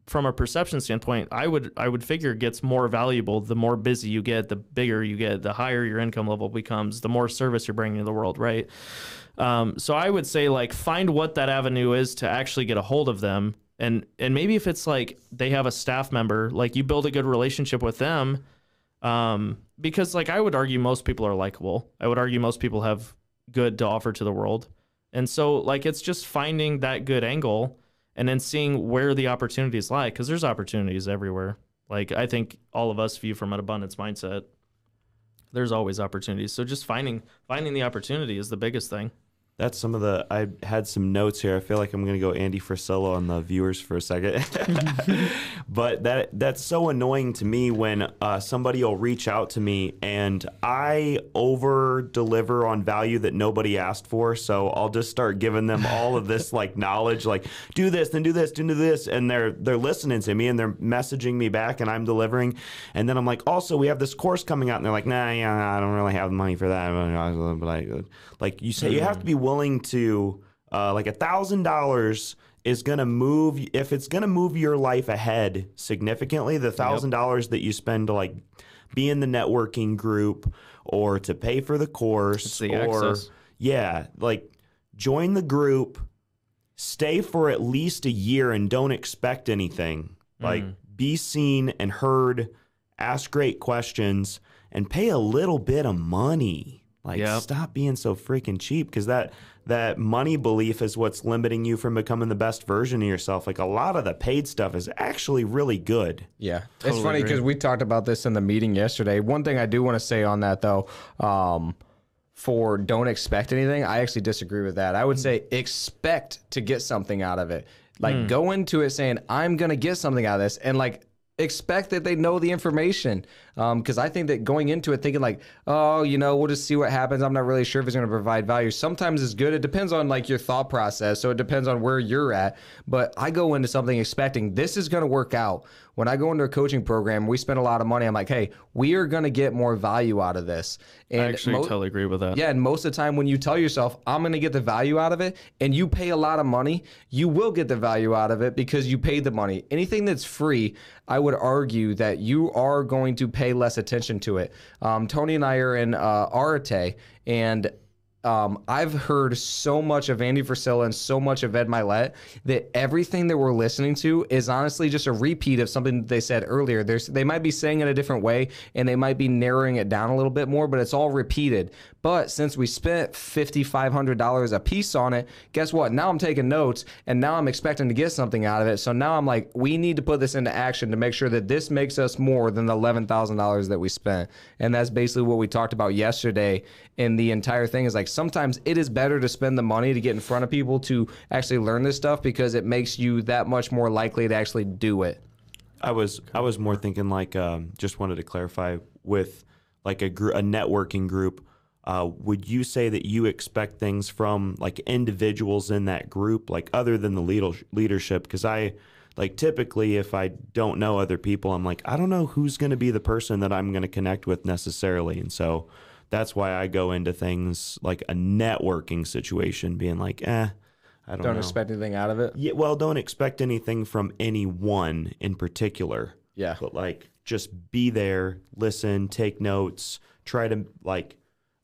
from a perception standpoint, I would I would figure gets more valuable the more busy you get, the bigger you get, the higher your income level becomes, the more service you're bringing to the world, right? Um, so I would say like find what that avenue is to actually get a hold of them, and and maybe if it's like they have a staff member, like you build a good relationship with them, um, because like I would argue most people are likable. I would argue most people have good to offer to the world, and so like it's just finding that good angle and then seeing where the opportunities lie because there's opportunities everywhere. Like i think all of us view from an abundance mindset there's always opportunities. So just finding finding the opportunity is the biggest thing That's some of the. I had some notes here. I feel like I'm going to go Andy Frisella on the viewers for a second. [LAUGHS] but that that's so annoying to me when uh, somebody will reach out to me and I over deliver on value that nobody asked for. So I'll just start giving them all of this like [LAUGHS] knowledge, like do this, then do this, then do this, and they're they're listening to me and they're messaging me back, and I'm delivering. And then I'm like, also we have this course coming out, and they're like, nah, yeah, I don't really have the money for that. But like, like you say, you have to be willing to uh, like a thousand dollars is going to move if it's going to move your life ahead significantly the thousand dollars that you spend to like be in the networking group or to pay for the course the or access. yeah like join the group stay for at least a year and don't expect anything. Like be seen and heard ask great questions and pay a little bit of money like Yep. stop being so freaking cheap because that that money belief is what's limiting you from becoming the best version of yourself like a lot of the paid stuff is actually really good Yeah, it's funny because we talked about this in the meeting yesterday. One thing I do want to say on that though, um, for don't expect anything, I actually disagree with that. I would say expect to get something out of it. Like go into it saying I'm gonna get something out of this, and like expect that they know the information. Um, because I think that going into it thinking like, oh, you know, we'll just see what happens. I'm not really sure if it's gonna provide value. Sometimes it's good. It depends on like your thought process. So it depends on where you're at. But I go into something expecting this is gonna work out. When I go into a coaching program, we spend a lot of money. I'm like, hey, we are gonna get more value out of this. And i actually mo- totally agree with that yeah, and most of the time when you tell yourself, I'm going to get the value out of it, and you pay a lot of money, you will get the value out of it because you paid the money. Anything that's free, I would argue that you are going to pay less attention to it. Um, Tony and I are in uh, Arete, and um, I've heard so much of Andy Frisella and so much of Ed Mylett that everything that we're listening to is honestly just a repeat of something they said earlier. There's they might be saying it a different way and they might be narrowing it down a little bit more, but it's all repeated. But since we spent fifty five hundred dollars a piece on it, guess what? Now I'm taking notes and now I'm expecting to get something out of it. So now I'm like, we need to put this into action to make sure that this makes us more than the eleven thousand dollars that we spent. And that's basically what we talked about yesterday. And the entire thing is like sometimes it is better to spend the money to get in front of people to actually learn this stuff because it makes you that much more likely to actually do it. I was I was more thinking like um, just wanted to clarify with like a gr- a networking group. Uh, would you say that you expect things from like individuals in that group, like other than the leader- leadership? Because I like typically, if I don't know other people, I'm like I don't know who's going to be the person that I'm going to connect with necessarily, and so that's why I go into things like a networking situation, being like, eh, I don't, Don't know. expect anything out of it. Yeah, well, don't expect anything from anyone in particular. Yeah. But like just be there, listen, take notes, try to like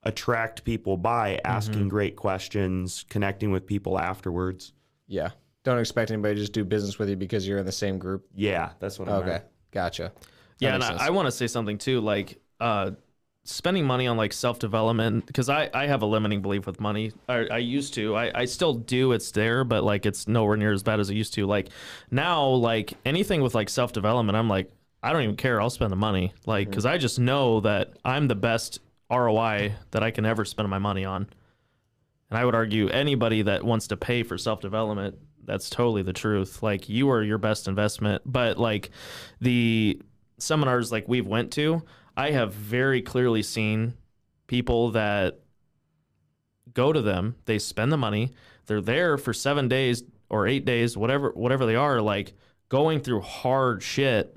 attract people by asking great questions, connecting with people afterwards. Yeah. Don't expect anybody to just do business with you because you're in the same group. Yeah, that's what I mean. Okay. meant. Gotcha. That Yeah, and makes I. I want to say something too, like uh, spending money on like self development because I, I have a limiting belief with money. I, I used to, I, I still do. It's there, but like it's nowhere near as bad as it used to. Like now, like anything with like self development, I'm like I don't even care. I'll spend the money, like because I just know that I'm the best ROI that I can ever spend my money on. And I would argue anybody that wants to pay for self development, that's totally the truth. Like you are your best investment. But like the seminars like we've went to, I have very clearly seen people that go to them, they spend the money, they're there for seven days or eight days, whatever whatever they are, like going through hard shit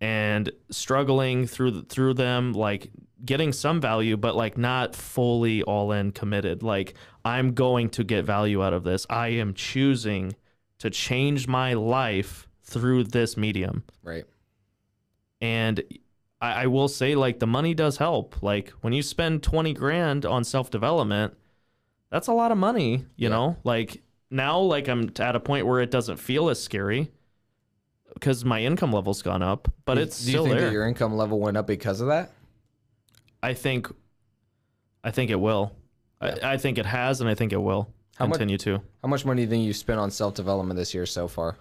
and struggling through through them like getting some value but like not fully all in committed like i'm going to get value out of this i am choosing to change my life through this medium right. and I, I will say like the money does help like when you spend 20 grand on self-development that's a lot of money you Yeah. know like now like i'm at a point where it doesn't feel as scary because my income level's gone up but Do- it's do you still think there that your income level went up because of that? I think, I think it will. I, I think it has, and I think it will How much- continue to. How much money do you think you spent on self development this year so far?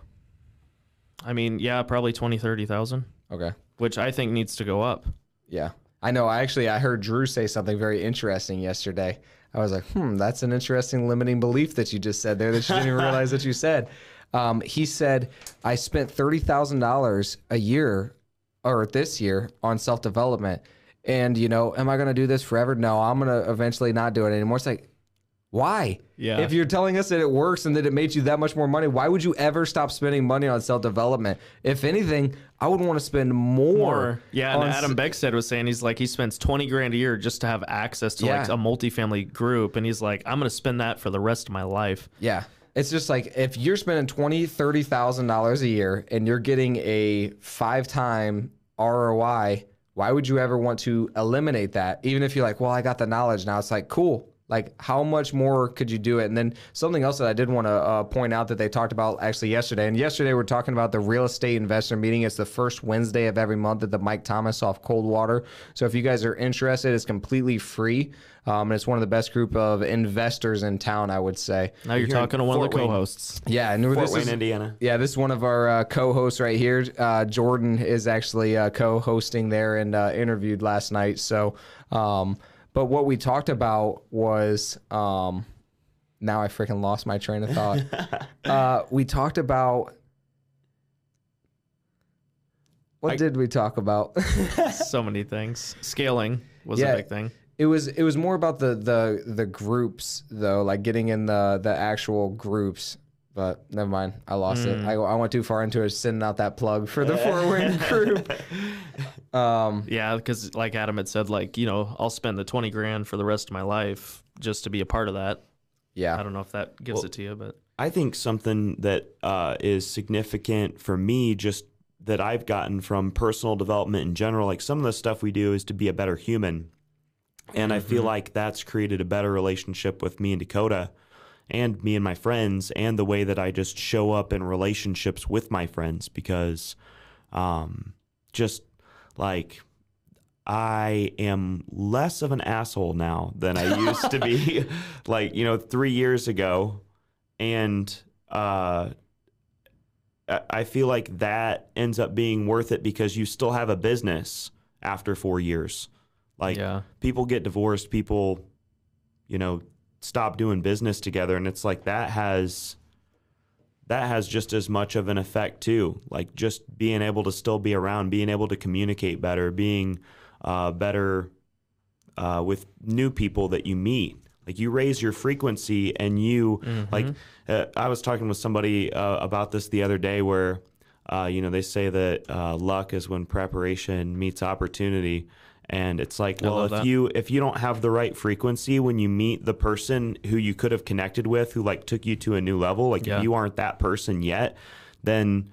I mean, yeah, probably 20, 30,000, Okay. which I think needs to go up. Yeah. I know. I actually I heard Drew say something very interesting yesterday. I was like, hmm, that's an interesting limiting belief that you just said there that you didn't even realize that you said. [LAUGHS] Um, he said, I spent thirty thousand dollars a year or this year on self development. And you know, am I gonna do this forever? No, I'm gonna eventually not do it anymore. It's like, why? Yeah. If you're telling us that it works and that it made you that much more money, why would you ever stop spending money on self development? If anything, I would want to spend more. Or yeah, and Adam Beckstead was saying he's like he spends 20 grand a year just to have access to like Yeah. a multifamily group, and he's like, I'm gonna spend that for the rest of my life. Yeah. It's just like if you're spending twenty, thirty thousand dollars a year and you're getting a five time ROI, why would you ever want to eliminate that? Even if you're like, well, I got the knowledge now. It's like, cool. Like, how much more could you do it? And then something else that I did want to uh, point out that they talked about actually yesterday. And yesterday we're talking about the real estate investor meeting. It's the first Wednesday of every month at the Mike Thomas off Coldwater. So if you guys are interested, it's completely free. Um, and it's one of the best group of investors in town, I would say. Now you're Here in talking to one of the Wayne. co-hosts. Yeah, and Fort this Wayne, is, Indiana. yeah, this is one of our uh, co-hosts right here. Uh, Jordan is actually uh, co-hosting there and uh, interviewed last night. So, um, but what we talked about was um, now I freaking lost my train of thought. [LAUGHS] uh, we talked about what I- did we talk about? [LAUGHS] so many things. Scaling was Yeah. a big thing. It was it was more about the the the groups though, like getting in the the actual groups. But never mind, I lost it. I, I went too far into it, sending out that plug for the Fort Wayne [LAUGHS] group. Um, Yeah, because like Adam had said, like you know, I'll spend the 20 grand for the rest of my life just to be a part of that. Yeah, I don't know if that gives it to you, but I think something that uh, is significant for me, just that I've gotten from personal development in general, like some of the stuff we do is to be a better human. And I feel like that's created a better relationship with me and Dakota and me and my friends and the way that I just show up in relationships with my friends because um, just like I am less of an asshole now than I used to be [LAUGHS] like, you know, three years ago. And uh, I I feel like that ends up being worth it because you still have a business after four years. Like yeah. people get divorced, people, you know, stop doing business together, and it's like that has that has just as much of an effect too. Like just being able to still be around, being able to communicate better, being uh, better uh, with new people that you meet. Like you raise your frequency, and you like. Uh, I was talking with somebody uh, about this the other day, where uh, you know they say that uh, luck is when preparation meets opportunity, and it's like, I well, if that. you if you don't have the right frequency when you meet the person who you could have connected with, who like took you to a new level, like Yeah. if you aren't that person yet, then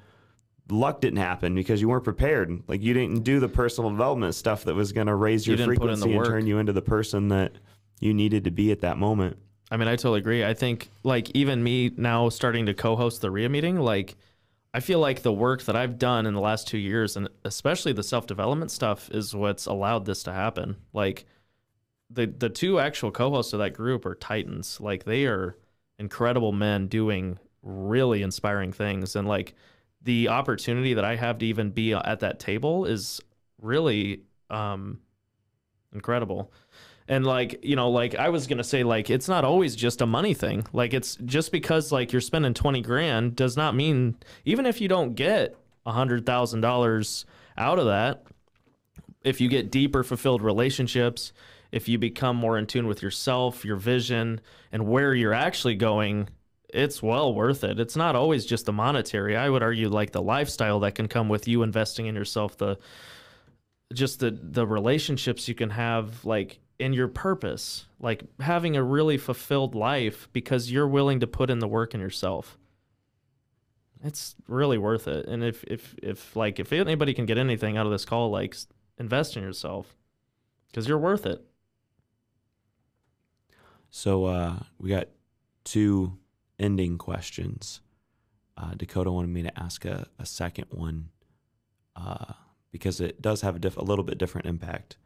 luck didn't happen because you weren't prepared. Like you didn't do the personal development stuff that was going to raise your didn't put in the frequency and turn you into the person that you needed to be at that moment. I mean, I totally agree. I think like even me now starting to co-host the RIA meeting, like I feel like the work that I've done in the last two years, and especially the self-development stuff, is what's allowed this to happen. Like the the two actual co-hosts of that group are titans. Like they are incredible men doing really inspiring things, and like the opportunity that I have to even be at that table is really um incredible and like you know like i was gonna say like it's not always just a money thing. Like it's just because like you're spending 20 grand does not mean even if you don't get a hundred thousand dollars out of that if you get deeper fulfilled relationships if you become more in tune with yourself your vision and where you're actually going it's well worth it. It's not always just the monetary. I would argue like the lifestyle that can come with you investing in yourself the just the the relationships you can have like in your purpose like having a really fulfilled life because you're willing to put in the work in yourself it's really worth it and if if if like if anybody can get anything out of this call like invest in yourself because you're worth it So uh, we got two ending questions. Uh, Dakota wanted me to ask a, a second one uh, because it does have a, diff- a little bit different impact.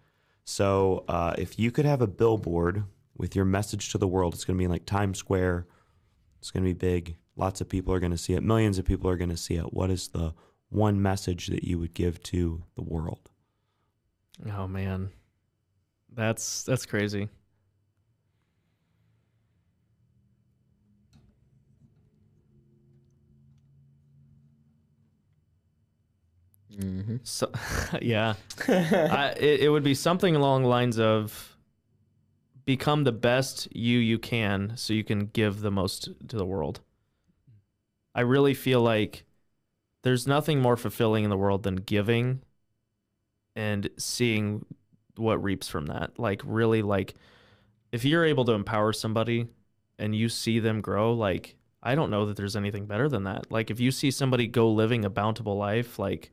So uh, if you could have a billboard with your message to the world, it's going to be in like Times Square. It's going to be big. Lots of people are going to see it. Millions of people are going to see it. What is the one message that you would give to the world? oh man that's that's crazy Mm-hmm. so [LAUGHS] yeah. [LAUGHS] I, it, it would be something along the lines of become the best you you can so you can give the most to the world. I really feel like there's nothing more fulfilling in the world than giving and seeing what reaps from that. Like really like if you're able to empower somebody and you see them grow like i don't know that there's anything better than that. Like if you see somebody go living a bountiful life like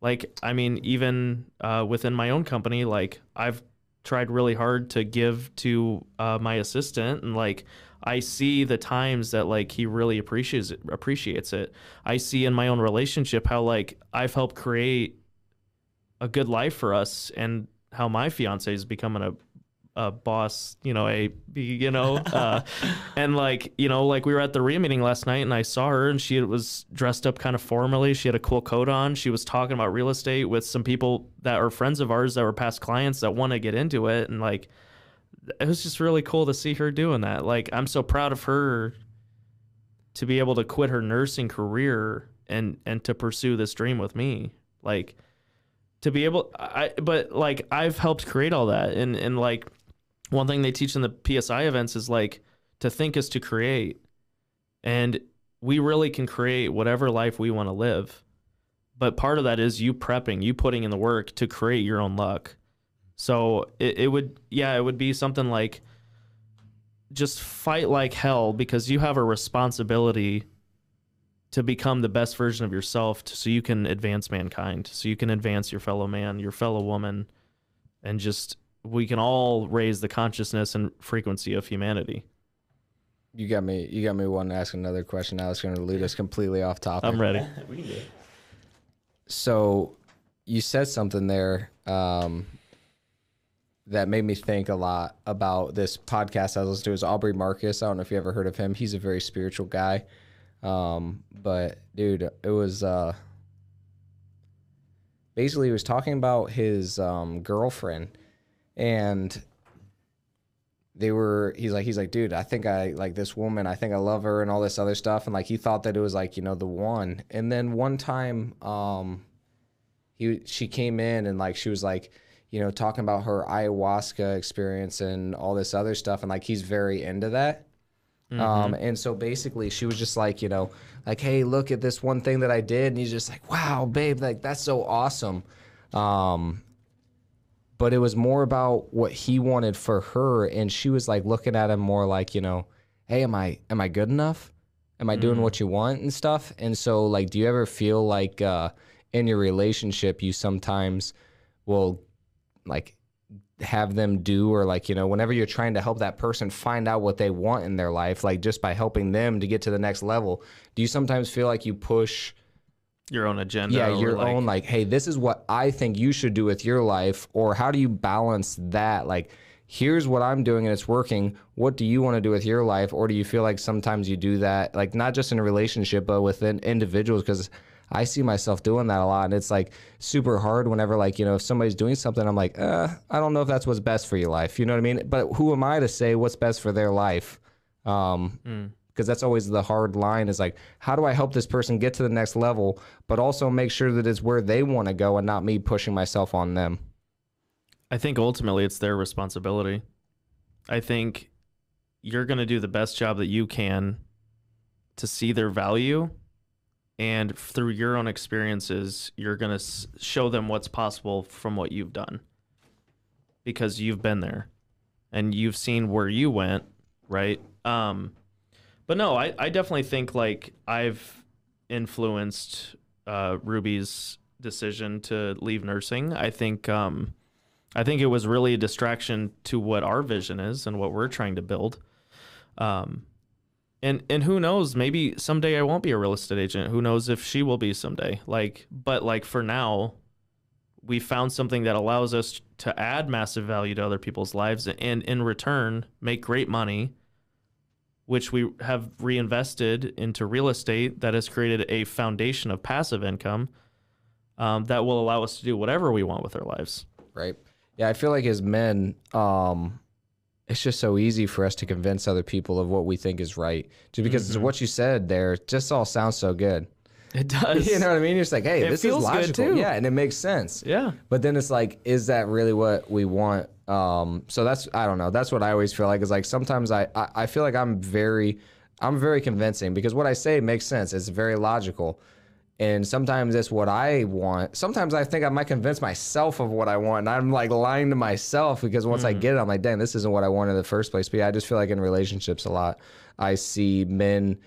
like i mean even uh, within my own company like i've tried really hard to give to uh, my assistant and like i see the times that like he really appreciates it, appreciates it. I see in my own relationship how like i've helped create a good life for us and how my fiance is becoming a a boss, you know, a you know, uh, [LAUGHS] and like you know, like we were at the RIA meeting last night, and I saw her, and she was dressed up kind of formally. She had a cool coat on. She was talking about real estate with some people that are friends of ours that were past clients that want to get into it, and like it was just really cool to see her doing that. Like I'm so proud of her to be able to quit her nursing career and and to pursue this dream with me. Like to be able I but like I've helped create all that and and like one thing they teach in the PSI events is like to think is to create. And we really can create whatever life we want to live. But part of that is you prepping, you putting in the work to create your own luck. So it, it would yeah, it would be something like just fight like hell because you have a responsibility to become the best version of yourself t- so you can advance mankind so you can advance your fellow man your fellow woman and just we can all raise the consciousness and frequency of humanity. You got me. You got me wanting to ask another question. Now it's going to lead us completely off topic. I'm ready. [LAUGHS] So, you said something there um, that made me think a lot about this podcast I was listening to. Is Aubrey Marcus? I don't know if you ever heard of him. He's a very spiritual guy. Um, but dude, it was uh, basically he was talking about his um, girlfriend, and they were he's like he's like dude i think i like this woman i think i love her and all this other stuff. And like he thought that it was like you know the one. And then one time um he she came in and like she was like you know talking about her ayahuasca experience and all this other stuff. And like he's very into that. Um and so basically she was just like you know like hey look at this one thing that i did. And he's just like wow babe like that's so awesome. Um but it was more about what he wanted for her and she was like looking at him more like you know hey am i am i good enough? Am i doing what you want and stuff? And so like do you ever feel like uh in your relationship you sometimes will like have them do or like you know whenever you're trying to help that person find out what they want in their life like just by helping them to get to the next level do you sometimes feel like you push Your own agenda. yeah your like, own like hey this is what i think you should do with your life or how do you balance that? Like here's what i'm doing and it's working. What do you want to do with your life? Or do you feel like sometimes you do that like not just in a relationship but within individuals? Because i see myself doing that a lot and it's like super hard whenever like you know if somebody's doing something i'm like uh, i don't know if that's what's best for your life you know what i mean? But who am i to say what's best for their life? Um, because that's always the hard line is like how do i help this person get to the next level but also make sure that it's where they want to go and not me pushing myself on them I think ultimately it's their responsibility. I think you're going to do the best job that you can to see their value. And through your own experiences, you're going to show them what's possible from what you've done because you've been there and you've seen where you went, right? Um, but no, I, I definitely think like I've influenced uh, Ruby's decision to leave nursing. I think um, I think it was really a distraction to what our vision is and what we're trying to build. Um, and and who knows? Maybe someday I won't be a real estate agent. Who knows if she will be someday? Like, but like for now, we found something that allows us to add massive value to other people's lives and in return make great money which we have reinvested into real estate that has created a foundation of passive income um, that will allow us to do whatever we want with our lives. right yeah i feel like as men um it's just so easy for us to convince other people of what we think is right just because what you said there just all sounds so good It [LAUGHS] does. you know what i mean you're just like hey It this feels is good, logical too. yeah and it makes sense Yeah. But then it's like, is that really what we want? Um, so that's I don't know. That's what I always feel like is like sometimes I, I I feel like I'm very I'm very convincing because what I say makes sense. It's very logical. And sometimes it's what I want. Sometimes I think I might convince myself of what I want. And I'm like lying to myself because once I get it, I'm like, dang, this isn't what I wanted in the first place. But yeah, I just feel like in relationships a lot, I see men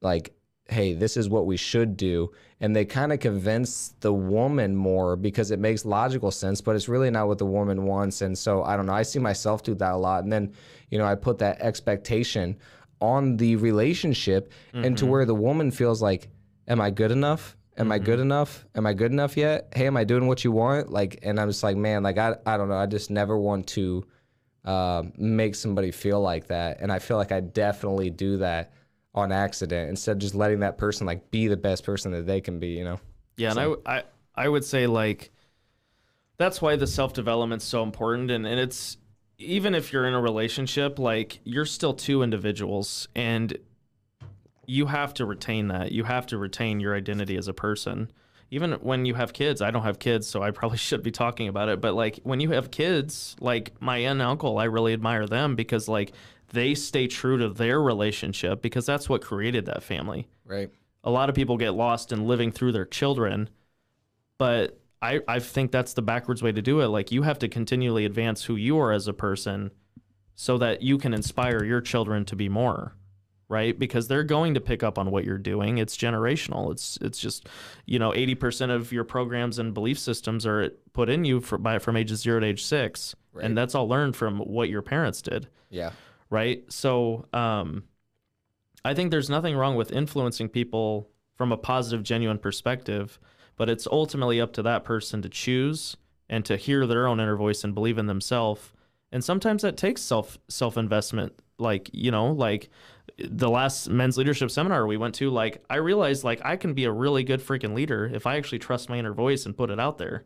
like hey this is what we should do. And they kind of convince the woman more because it makes logical sense but it's really not what the woman wants. And so i don't know i see myself do that a lot. And then you know i put that expectation on the relationship and to where the woman feels like am i good enough? Am i good enough? Am i good enough yet? Hey am i doing what you want? Like and i'm just like man like i, I don't know. I just never want to uh, make somebody feel like that. And i feel like i definitely do that on accident instead of just letting that person like be the best person that they can be you know Yeah, and I, I I would say like that's why the self development's so important, and and it's even if you're in a relationship, like you're still two individuals, and you have to retain that. You have to retain your identity as a person. Even when you have kids, I don't have kids, so I probably [LAUGHS] should be talking about it. But like when you have kids, like my aunt and uncle, I really admire them because like they stay true to their relationship because that's what created that family. Right. A lot of people get lost in living through their children but I, I think that's the backwards way to do it. Like you have to continually advance who you are as a person so that you can inspire your children to be more right? Because they're going to pick up on what you're doing. It's generational. It's it's just you know 80% of your programs and belief systems are put in you for, by, from ages 0 to age 6 Right. and that's all learned from what your parents did. Yeah. Right? So um, I think there's nothing wrong with influencing people from a positive, genuine perspective, but it's ultimately up to that person to choose and to hear their own inner voice and believe in themselves. And sometimes that takes self self investment. Like you know, like the last men's leadership seminar we went to, like I realized like I can be a really good freaking leader if I actually trust my inner voice and put it out there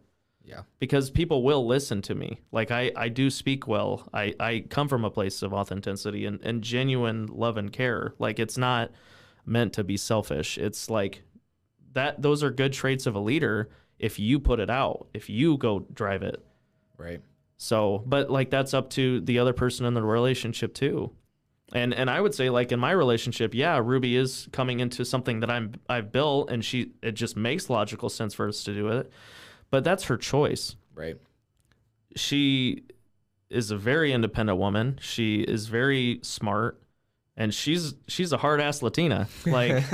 Yeah. because people will listen to me. Like I, I do speak well. I, I come from a place of authenticity and, and genuine love and care. Like it's not meant to be selfish. It's like that those are good traits of a leader if you put it out, if you go drive it. Right. So, but like that's up to the other person in the relationship too. And and I would say like in my relationship, yeah, Ruby is coming into something that I'm I've built and she it just makes logical sense for us to do it. But that's her choice Right. she is a very independent woman. She is very smart, and she's she's a hard ass Latina. [LAUGHS] Like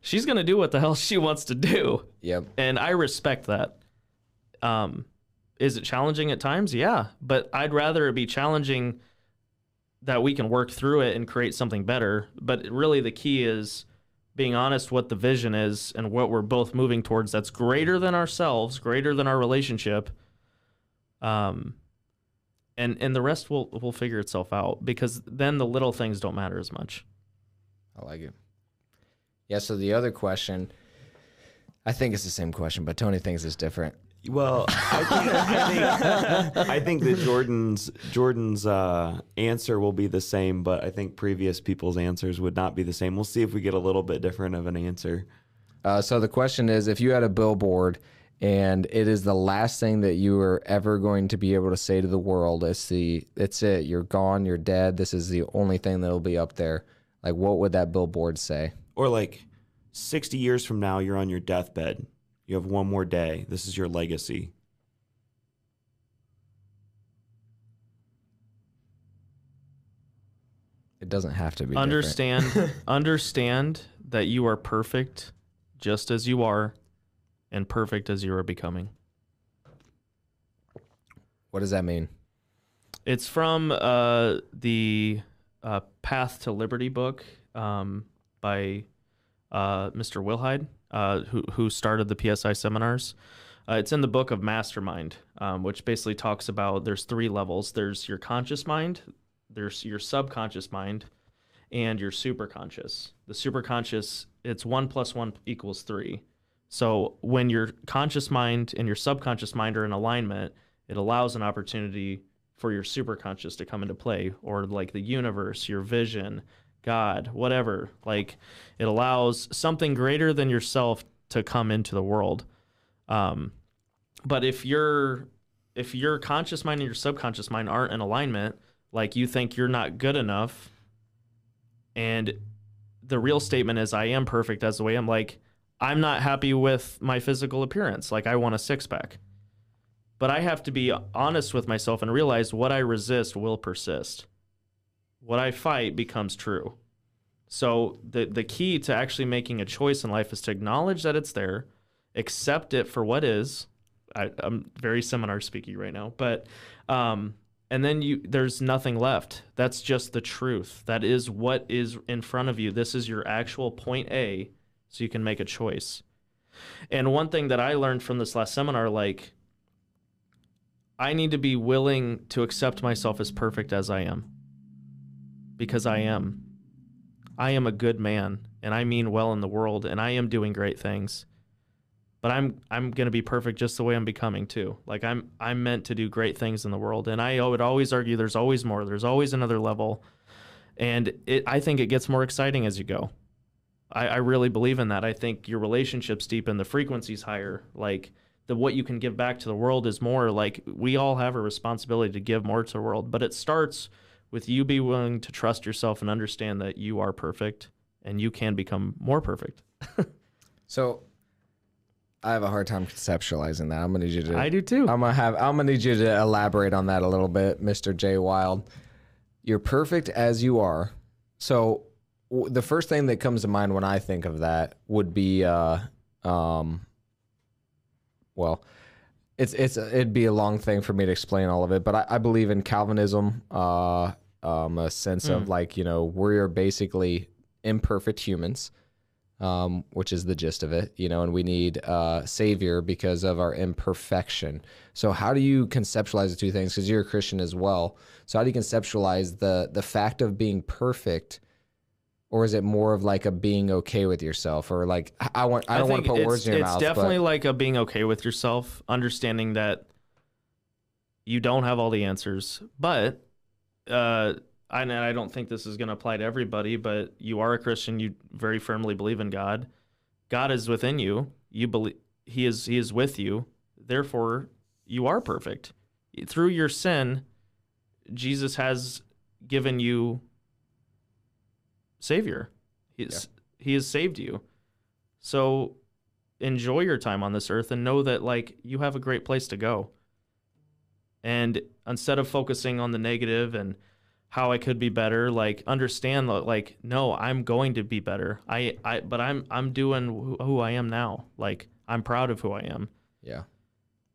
she's gonna do what the hell she wants to do, Yep. and I respect that. Um, is it challenging at times? Yeah, but I'd rather it be challenging that we can work through it and create something better. But really, the key is being honest what the vision is and what we're both moving towards that's greater than ourselves, greater than our relationship. Um, and and the rest will will figure itself out because then the little things don't matter as much. I like it. Yeah. So the other question, I think it's the same question, but Tony thinks it's different. Well, I think, I think, I think that Jordan's Jordan's uh, answer will be the same, but I think previous people's answers would not be the same. We'll see if we get a little bit different of an answer. Uh, so the question is, if you had a billboard and it is the last thing that you are ever going to be able to say to the world, it's the, it's it. You're gone. You're dead. This is the only thing that will be up there. Like, what would that billboard say? Or like 60 years from now, you're on your deathbed. You have one more day. This is your legacy. It doesn't have to be. understand [LAUGHS] understand that you are perfect just as you are and perfect as you are becoming. What does that mean? It's from uh, the uh, Path to Liberty book um, by uh, Mr. Willhite, uh, who who started the PSI seminars. Uh, it's in the book of Mastermind, um, which basically talks about there's three levels. There's your conscious mind, there's your subconscious mind, and your superconscious. The superconscious, it's one plus one equals three. So when your conscious mind and your subconscious mind are in alignment, it allows an opportunity for your superconscious to come into play, or like the universe, your vision, God, whatever. Like it allows something greater than yourself to come into the world. Um, but if your if your conscious mind and your subconscious mind aren't in alignment, like you think you're not good enough, and the real statement is I am perfect as the way I'm like I'm not happy with my physical appearance. Like I want a six pack. But I have to be honest with myself and realize what I resist will persist. What I fight becomes true. So the the key to actually making a choice in life is to acknowledge that it's there, accept it for what is. I, I'm very seminar speaking right now, but um, and then you there's nothing left. That's just the truth. That is what is in front of you. This is your actual point A, so you can make a choice. And one thing that I learned from this last seminar, like I need to be willing to accept myself as perfect as I am. Because I am. I am a good man and I mean well in the world and I am doing great things. But I'm I'm going to be perfect just the way I'm becoming too. Like I'm I'm meant to do great things in the world and I would always argue there's always more. There's always another level. And it I think it gets more exciting as you go. I, I really believe in that. I think your relationships deepen, the frequencies higher. Like the what you can give back to the world is more. Like we all have a responsibility to give more to the world, but it starts with you be willing to trust yourself and understand that you are perfect and you can become more perfect. [LAUGHS] So, I have a hard time conceptualizing that. I'm gonna need you to. I do too. I'm gonna have. I'm gonna need you to elaborate on that a little bit, Mr. J. Wild. You're perfect as you are. So, w- the first thing that comes to mind when I think of that would be, uh, um, well, it's it's it'd be a long thing for me to explain all of it, but I, I believe in Calvinism, uh, um, a sense of like you know we're basically imperfect humans, um, which is the gist of it, you know, and we need uh, savior because of our imperfection. So how do you conceptualize the two things? Because you're a Christian as well. So how do you conceptualize the the fact of being perfect? Or is it more of like a being okay with yourself, or like I- want I don't want to put words in your it's mouth. It's definitely but, like a being okay with yourself, understanding that you don't have all the answers, but uh, I, and I don't think this is going to apply to everybody, but you are a Christian. You very firmly believe in God. God is within you. You believe He is. He is with you. Therefore, you are perfect. Through your sin, Jesus has given you Savior. He's, He has saved you. So enjoy your time on this earth and know that like you have a great place to go. And instead of focusing on the negative and how I could be better, like understand like no, I'm going to be better. I I but I'm I'm doing who, who I am now. Like I'm proud of who I am. yeah.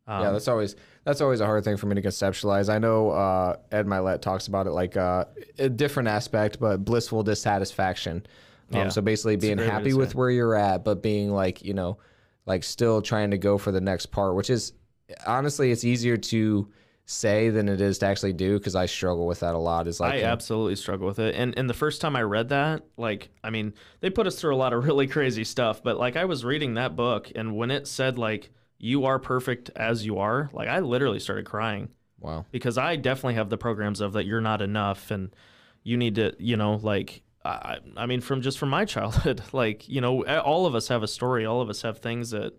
Um, yeah, that's always that's always a hard thing for me to conceptualize. I know uh, Ed Mylett talks about it like uh, a different aspect, but blissful dissatisfaction. Um, Yeah, so basically, a being great way to happy with where you're at, but being like you know, like still trying to go for the next part, which is honestly, it's easier to say than it is to actually do because I struggle with that a lot. Is like I uh, absolutely struggle with it. And and the first time I read that, like, I mean, they put us through a lot of [LAUGHS] really crazy stuff, but like I was reading that book and when it said like you are perfect as you are, like I literally started crying wow, because I definitely have the programs of that you're not enough and you need to, you know, like I, I mean, from just from my [LAUGHS] childhood, like you know, all of us have a story. All of us have things that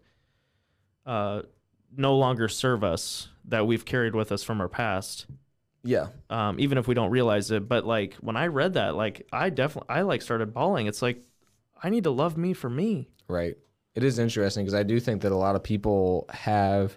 uh, no longer serve us that we've carried with us from our past yeah, um, even if we don't realize it. But like when I read that, like I definitely I like started bawling. It's like I need to love me for me. Right. It is interesting because I do think that a lot of people have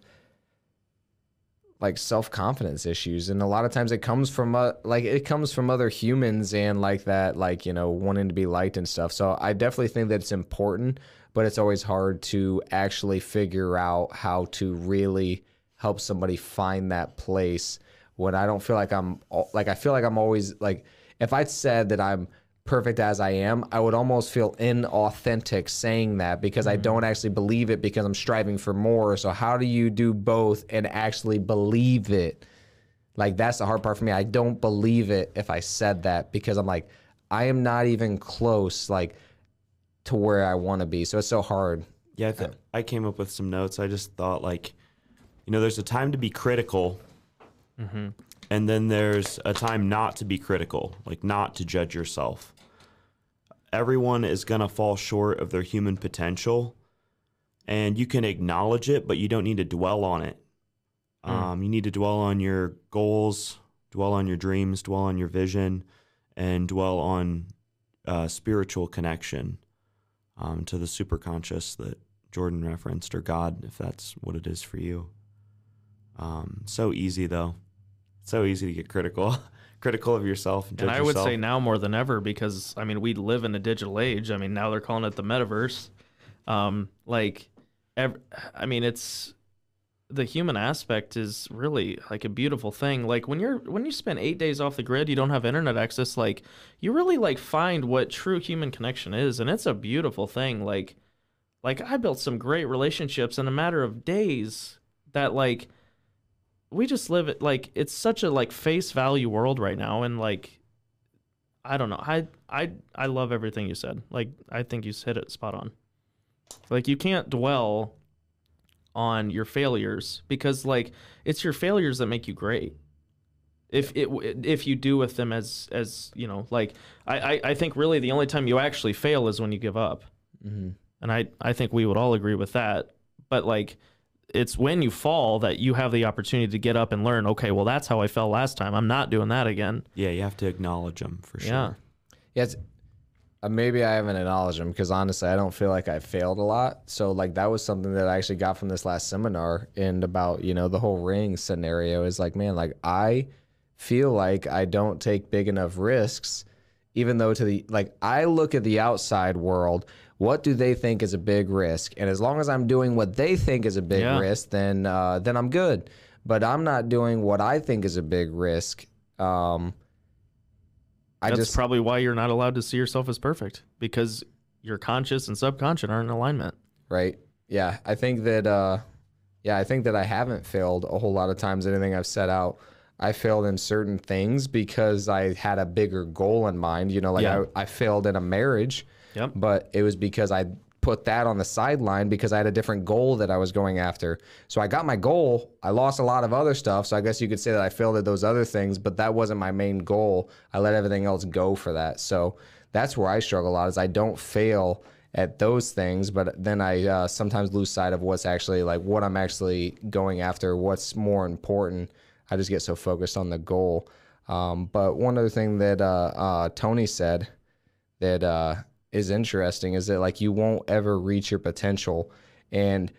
like self-confidence issues and a lot of times it comes from uh, like it comes from other humans and like that like you know wanting to be liked and stuff. So I definitely think that it's important, but it's always hard to actually figure out how to really help somebody find that place when I don't feel like I'm like I feel like I'm always like if I said that I'm perfect as I am, I would almost feel inauthentic saying that because I mm-hmm. don't actually believe it because I'm striving for more. So how do you do both and actually believe it? Like that's the hard part for me. I don't believe it if I said that because I'm like I am not even close like to where I want to be. So it's so hard. Yeah, I, th- uh, I came up with some notes. I just thought like, you know, there's a time to be critical, and then there's a time not to be critical, like not to judge yourself. Everyone is gonna fall short of their human potential, and you can acknowledge it, but you don't need to dwell on it. Um, you need to dwell on your goals, dwell on your dreams, dwell on your vision, and dwell on uh, spiritual connection um, to the superconscious that Jordan referenced, or God, if that's what it is for you. Um, so easy though, so easy to get critical, [LAUGHS] critical of yourself. And, And I would yourself. say now more than ever because I mean we live in a digital age. I mean now they're calling it the metaverse. Um, like, ev- I mean it's the human aspect is really like a beautiful thing. Like when you're when you spend eight days off the grid, you don't have internet access. Like you really like find what true human connection is, and it's a beautiful thing. Like, like I built some great relationships in a matter of days. That like we just live it like it's such a like face value world right now, and like I don't know. I I I love everything you said. Like I think you hit it spot on. Like you can't dwell on your failures because like it's your failures that make you great. If it if you do with them as as you know like I I, I think really the only time you actually fail is when you give up, Mm-hmm. and I I think we would all agree with that. But like it's when you fall that you have the opportunity to get up and learn. Okay, well that's how I fell last time. I'm not doing that again. yeah, you have to acknowledge them for sure. Yeah. Yeah, it's, uh, maybe I haven't acknowledged them because honestly, I don't feel like I failed a lot. So like that was something that I actually got from this last seminar and about you know the whole ring scenario is like man, like I feel like I don't take big enough risks, even though to the like I look at the outside world what do they think is a big risk? And as long as I'm doing what they think is a big Yeah. risk, then uh, then I'm good. But I'm not doing what I think is a big risk. Um, I That's just probably why you're not allowed to see yourself as perfect because your conscious and subconscious aren't in alignment. right. Yeah, I think that. Uh, yeah, I think that I haven't failed a whole lot of times. Anything I've set out, I failed in certain things because I had a bigger goal in mind. You know, like Yeah. I, I failed in a marriage. Yep. but it was because I put that on the sideline because I had a different goal that I was going after. So I got my goal. I lost a lot of other stuff. So I guess you could say that I failed at those other things, but that wasn't my main goal. I let everything else go for that. So that's where I struggle a lot is I don't fail at those things, but then I uh, sometimes lose sight of what's actually like what I'm actually going after, what's more important. I just get so focused on the goal. Um, but one other thing that uh, uh, Tony said that uh, is interesting is that like you won't ever reach your potential, and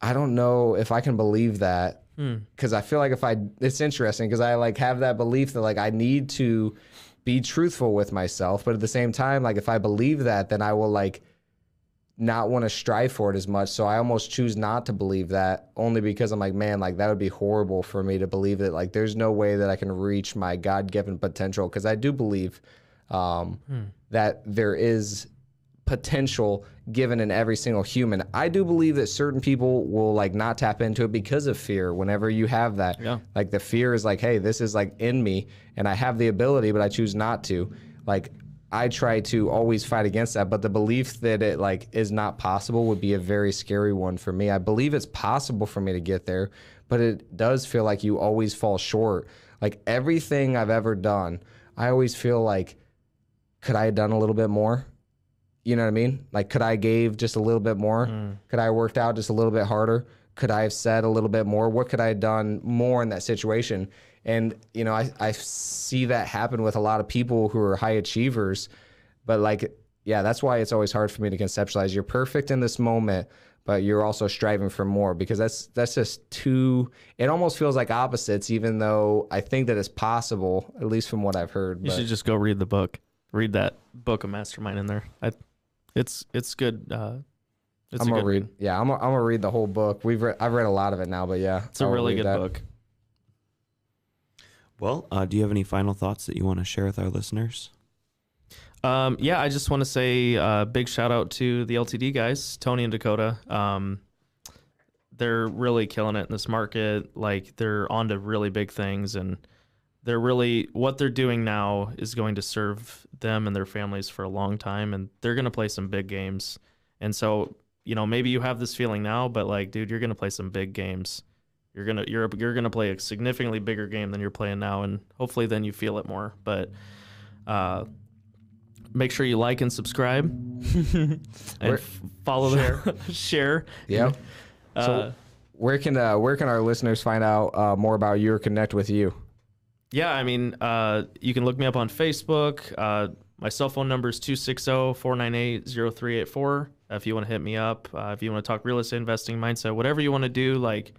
I don't know if I can believe that Hmm. because I feel like if I it's interesting because I like have that belief that like I need to be truthful with myself, but at the same time like if I believe that then I will like not want to strive for it as much. So I almost choose not to believe that only because I'm like, man, like that would be horrible for me to believe that like there's no way that I can reach my God given potential. Cause I do believe um, that there is potential given in every single human. I do believe that certain people will like not tap into it because of fear whenever you have that. Yeah. Like the fear is like, hey, this is like in me and I have the ability, but I choose not to. Like I try to always fight against that, but the belief that it like is not possible would be a very scary one for me. I believe it's possible for me to get there, but it does feel like you always fall short. Like everything I've ever done, I always feel like could I have done a little bit more? You know what I mean? Like could I gave just a little bit more? Mm. Could I have worked out just a little bit harder? Could I have said a little bit more? What could I have done more in that situation? And you know, I, I see that happen with a lot of people who are high achievers, but like, yeah, that's why it's always hard for me to conceptualize. You're perfect in this moment, but you're also striving for more because that's that's just too. It almost feels like opposites, even though I think that it's possible, at least from what I've heard. You should just go read the book. Read that book of Mastermind in there. I, it's it's good. Uh, it's I'm gonna good read. read. Yeah, I'm gonna, I'm gonna read the whole book. We've read, I've read a lot of it now, but yeah, It's a I'll really good that. book. Well, uh, do you have any final thoughts that you want to share with our listeners? Um, yeah, I just want to say uh, big shout out to the LTD guys, Tony and Dakota. Um, they're really killing it in this market. Like they're onto really big things, and they're really what they're doing now is going to serve them and their families for a long time, and they're going to play some big games. And so, you know, maybe you have this feeling now, but like, dude, you're going to play some big games. You're gonna you're you're gonna play a significantly bigger game than you're playing now, and hopefully then you feel it more. But uh, make sure you like and subscribe [LAUGHS] and f- follow the share. [LAUGHS] Yeah. [LAUGHS] Uh, So- Where can uh, where can our listeners find out uh, more about you or connect with you? Yeah, I mean, uh, you can look me up on Facebook. Uh, my cell phone number is 260 498 0384. If you want to hit me up, uh, if you want to talk real estate investing, mindset, whatever you want to do, like,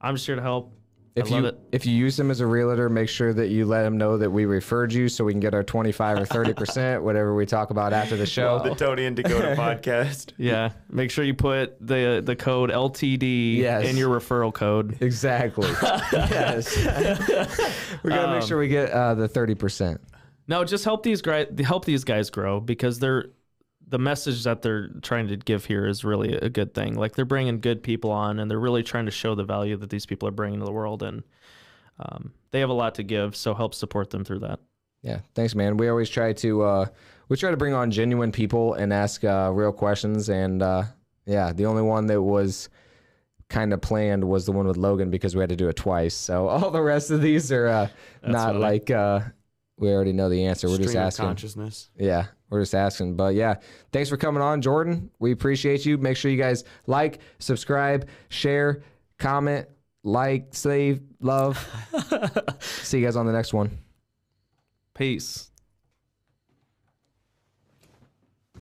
I'm just here to help. If I love you it. if you use them as a realtor, make sure that you let them know that we referred you, so we can get our twenty five or thirty percent, whatever we talk about after the show. The Tony and Dakota [LAUGHS] podcast. Yeah, make sure you put the the code LTD Yes. in your referral code. Exactly. [LAUGHS] yes. [LAUGHS] we gotta make Um, sure we get uh, the thirty percent. No, just help these guys help these guys grow because they're the message that they're trying to give here is really a good thing. Like they're bringing good people on and they're really trying to show the value that these people are bringing to the world and um, they have a lot to give. So help support them through that. Yeah, thanks, man. We always try to uh, we try to bring on genuine people and ask uh, real questions. And uh, yeah, the only one that was kind of planned was the one with Logan because we had to do it twice. So [LAUGHS] all the rest of these are uh, not like uh, we already know the answer. We're just Stream of asking. consciousness. Yeah, we're just asking. But yeah, thanks for coming on, Jordan. We appreciate you. Make sure you guys like, subscribe, share, comment, like, save, love. [LAUGHS] See you guys on the next one. Peace.